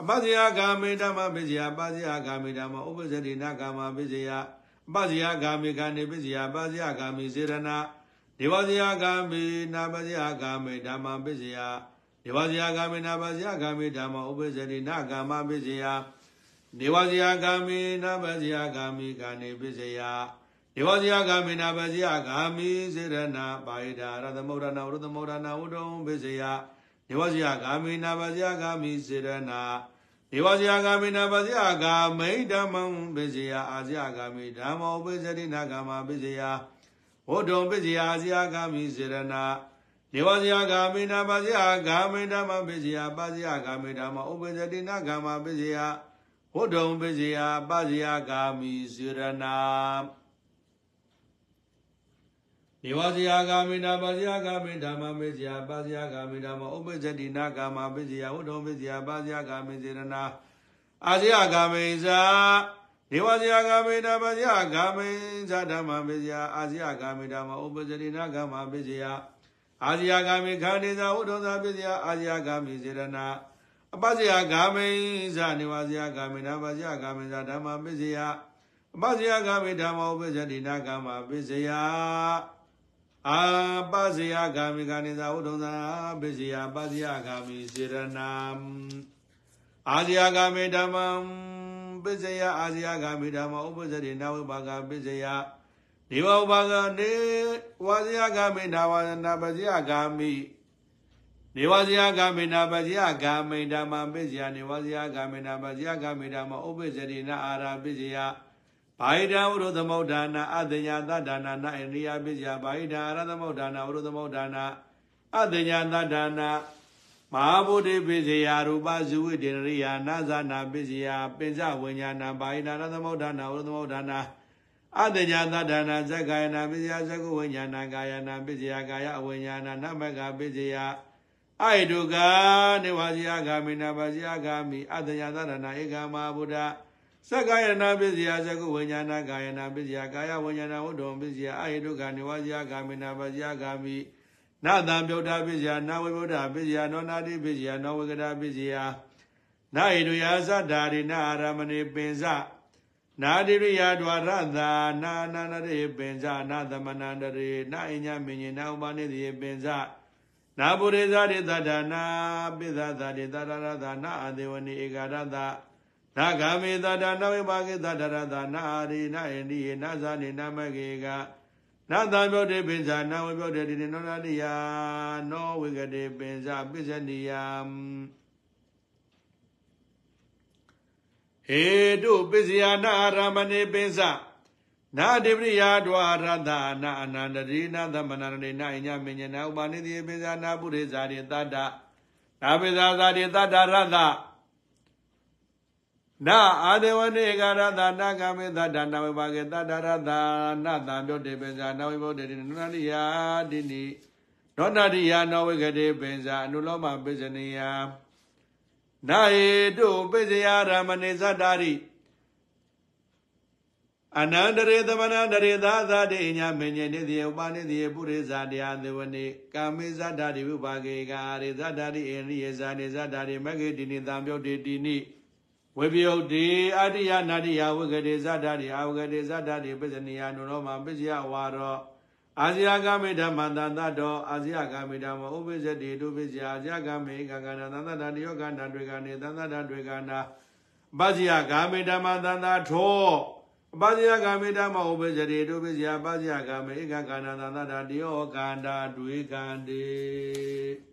အပဇယဂာမိဓမ္မပိဇယပဇယဂာမိဓမ္မဥပ္ပဇ္ဇတိနာကာမပိဇယပဇယဂာမိခန္ဒီပိဇယပဇယဂာမိစေရနာဒေဝဇယဂာမိနာပဇယဂာမိဓမ္မပိဇယနေဝဇယကာမေနာပဇယကာမေဓမ္မဥပ္ပဇ္ဇတိနာကာမပစ္စယနေဝဇယကာမေနာပဇယကာမေကာနေပစ္စယ နေဝဇယကာမေနာပဇယကာမေစေရဏပါယိတာရသမုဒ္ဒနာဝရသမုဒ္ဒနာဝုဒံပစ္စယနေဝဇယကာမေနာပဇယကာမေစေရဏနေဝဇယကာမေနာပဇယကာမိဓမ္မံပစ္စယအာဇယကာမေဓမ္မဥပ္ပဇ္ဇတိနာကာမပစ္စယဝုဒံပစ္စယအာဇယကာမေစေရဏနေဝဇယဂာမိနာပါဇယဂာမိဓမ္မပိစယပါဇယဂာမိဓမ္မဥပ္ပဇတိနာဂမ္မပိစယဝုဒ္ဓံပိစယပါဇယဂာမိစေရနာ နေဝဇယဂာမိနာပါဇယဂာမိဓမ္မပိစယပါဇယဂာမိဓမ္မဥပ္ပဇတိနာဂမ္မပိစယဝုဒ္ဓံပိစယပါဇယဂာမိစေရနာအာဇယဂာမိဇာနေဝဇယဂာမိနာပါဇယဂာမိဇာဓမ္မပိစယအာဇယဂာမိဓမ္မဥပ္ပဇတိနာဂမ္မပိစယအာဇယဂာမိခန္ဒီသာဝတ္ထောသာပစ္စယအာဇယဂာမိစေရနာအပဇယဂာမိဇာနေဝဇယဂာမိနာပဇယဂာမိဇာဓမ္မပစ္စယအပဇယဂာမိဓမ္မောပစ္စတိနာကမ္မပစ္စယ အာပဇယဂာမိခန္ဒီသာဝတ္ထောသာပစ္စယပဇယဂာမိစေရနာအာဇယဂာမိဓမ္မပစ္စယအာဇယဂာမိဓမ္မောဥပ္ပဇတိနာဝိပါကပစ္စယဒီဝဥပါကနေဝါဇယဂမိနာဝနာပဇယဂမိနေဝဇယဂမိနာပဇယဂမိဓမ္မပစ္စယနေဝဇယဂမိနာပဇယဂမိဓမ္မဥပ္ပဇတိနာအာရပစ္စယ ဘာဟိတံဝရုသမုဋ္ဌာနာအတညာသတ္တနာနာအိန္ဒိယပစ္စယဘာဟိတံအရသမုဋ္ဌာနာဝရုသမုဋ္ဌာနာအတညာသတ္တနာမဟာဗုဒ္ဓပစ္စယရူပဇုဝိတေရိယာနာဇာနာပစ္စယပင်စဝိညာဏဘာဟိတံရသမုဋ္ဌာနာဝရုသမုဋ္ဌာနာအတညာသတ္တနာဇက္ကာယနာပစ္စယဇကုဝိညာဏကာယနာပစ္စယကာယအဝိညာဏနမကပစ္စယအိုက်တုကနေဝစီယဂာမိနာပစီယဂာမိအတညာသတ္တနာဧကမဗုဒ္ဓ သက္ကာယနာပစ္စယဇကုဝိညာဏကာယနာပစ္စယကာယဝိညာဏဝတ္တုံပစ္စယအိုက်တုကနေဝစီယဂာမိနာပစီယဂာမိနာတံပြုတ်တာပစ္စယနာဝိဗုဒ္ဓပစ္စယနောနာတိပစ္စယနောဝေကတာပစ္စယနာဣတုယာသတ္တာရိနာအာရမဏိပင်စနာတိရိယာဒွါရသာနာနာနရေပင်စနာသမဏန္တရေနာအညမင်းညနာဥပနိတိပင်စနာပုရိသရိသတ္တနာပိသသတိတရရသနာအသေဝနိဧကရသ နာဂာမေသတ္တနဝိပါကိသတ္တရသနာအာရိနာဣန္ဒီနာဇာနိနမကေကနာသံပြောတေပင်စနာဝေပြောတေတိနောနာတိယနောဝိကတေပင်စပစ္စနိယံဟေတုပစ္စယနာအာရမဏေပိစနာတိပရိယာဒွါရတနာအနန္တရိနာသမဏရဏေနာညမညနာဥပါနိတိပိစနာပုရိဇာရိတတ္တနာပိဇာဇာရိတတ္တရတ္တ နာအာဒေဝနေကာရတာနာကမေသဒါနဝေပါကေတတရတာနာတံပြုတ်တေပင်္စာနဝေဘုဒ္ဓေနုနာရိယာတိနိနောနာရိယာနောဝေကတိပင်္စာအနုလောမပိစနိယနာဟေတုပိစယရမဏိသတ္တာရိအနန္တရေသမဏတရေသာသာတေညမေညေနိတိယဥပနိတိယပုရိသတရားသေဝနေကာမေဇတ္တာရိဝိပါကေကာရေဇတ္တာရိအိရိယေဇာနေဇတ္တာရိမဂ္ဂေတိနိတံပြုတ်တေတိနိ ဝေပယုတ်တိအတ္တိယနာတိယဝဂတေဇတ္တာရိအာဝဂတေဇတ္တာရိပစ္စနိယနုရောမပစ္စယဝါရောအာဇယဂမေဓမ္မန္တတတောအာဇယဂမေဓမ္မဥပိစ္ဆတိတုပိစ္ဆယအာဇယဂမေကကနာသန္တတတယောကနာတွေကနေသန္တတတွေကနာပစ္စယဂမေဓမ္မသန္တထောအပဇယဂမေဓမ္မဥပိစ္ဆတိတုပိစ္ဆယပဇယဂမေဧကကနာသန္တတတယောကန္တာတွေကန်တေ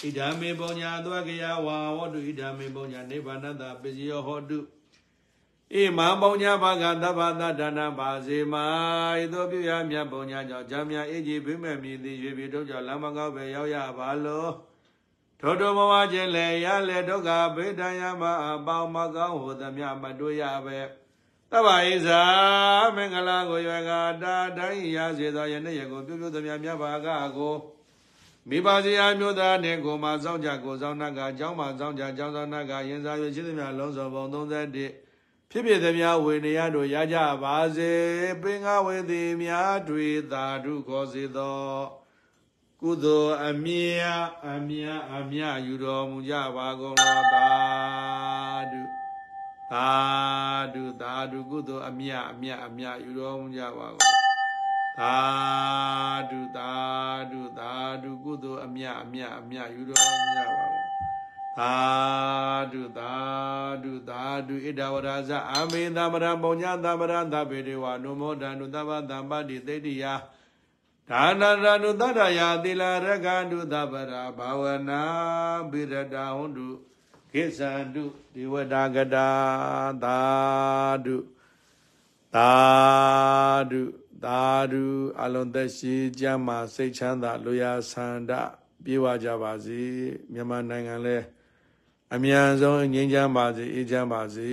ဣဒာမေပုံညာသဝကယဝါဝတ္တုဣဒာမေပုံညာနိဗ္ဗာနတပစ္စယောဟောတုဣမံပုံညာဘာဂသဗ္ဗတဒါနပါစေမာဤသို့ပြုရမြတ်ပုံညာကြောင့်ဂျမ်းမြအေးကြီးပြိမဲ့မြည်သည်ရွေပြည်တို့ကြောင့်လမ်းမကောက်ပဲရောက်ရပါလောထို့ထိုဘဝချင်းလေရလေဒုက္ခဗေဒံယမအပေါင်းမကောင်းဟူသမျှမတွေ့ရပဲတဗ္ဗဣဇာမင်္ဂလာကိုရွယ်ကာတာတိုင်းရစေသောယနေ့ရကိုပြုပြုသမျှမြတ်ဘာကကို မိဘစီအမျိုးသားနှင့်ကိုမှစောင့်ကြကိုစောင့်နှကအကြောင်းမှစောင့်ကြအကြောင်းစောင့်နှကရင်စား၍ရှိသမျှလုံးစုံပုံ31ဖြစ်ဖြစ်သမျှဝေနေရတို့ရကြပါစေပင်ငါဝေသည်များတွေသာဓုခေါ်စေသောကုသိုလ်အမြတ်အမြတ်အမြတ်ယူတော်မူကြပါကုန်လောသာဓုသာဓုသာဓုကုသိုလ်အမြတ်အမြတ်အမြတ်ယူတော်မူကြပါကုန် သာဓုသာဓုသာဓုကုသိုလ်အမြတ်အမြတ်အမြတ်ယူတော်မူကြပါကုန်သာဓုသာဓုသာဓုဣဒဝရဇအာမေသမရပုံညာသမရသဗ္ဗေဒေဝနုမောဒန္တုသဗ္ဗတံပတိသေတိယဒါနရဏုတတရာသီလရကန္တုသဗ္ဗရာဘာဝနာဘိရတဟွန်တုကိစ္ဆန္တုဒီဝတာကတာသာဓုသာဓု သာဓုအလုံးသက်ရှိကြမှာစိတ်ချမ်းသာလူရဆန္ဒပြေဝကြပါစေမြန်မာနိုင်ငံလဲအမြန်ဆုံးငြိမ်းချမ်းပါစေအေးချမ်းပါစေ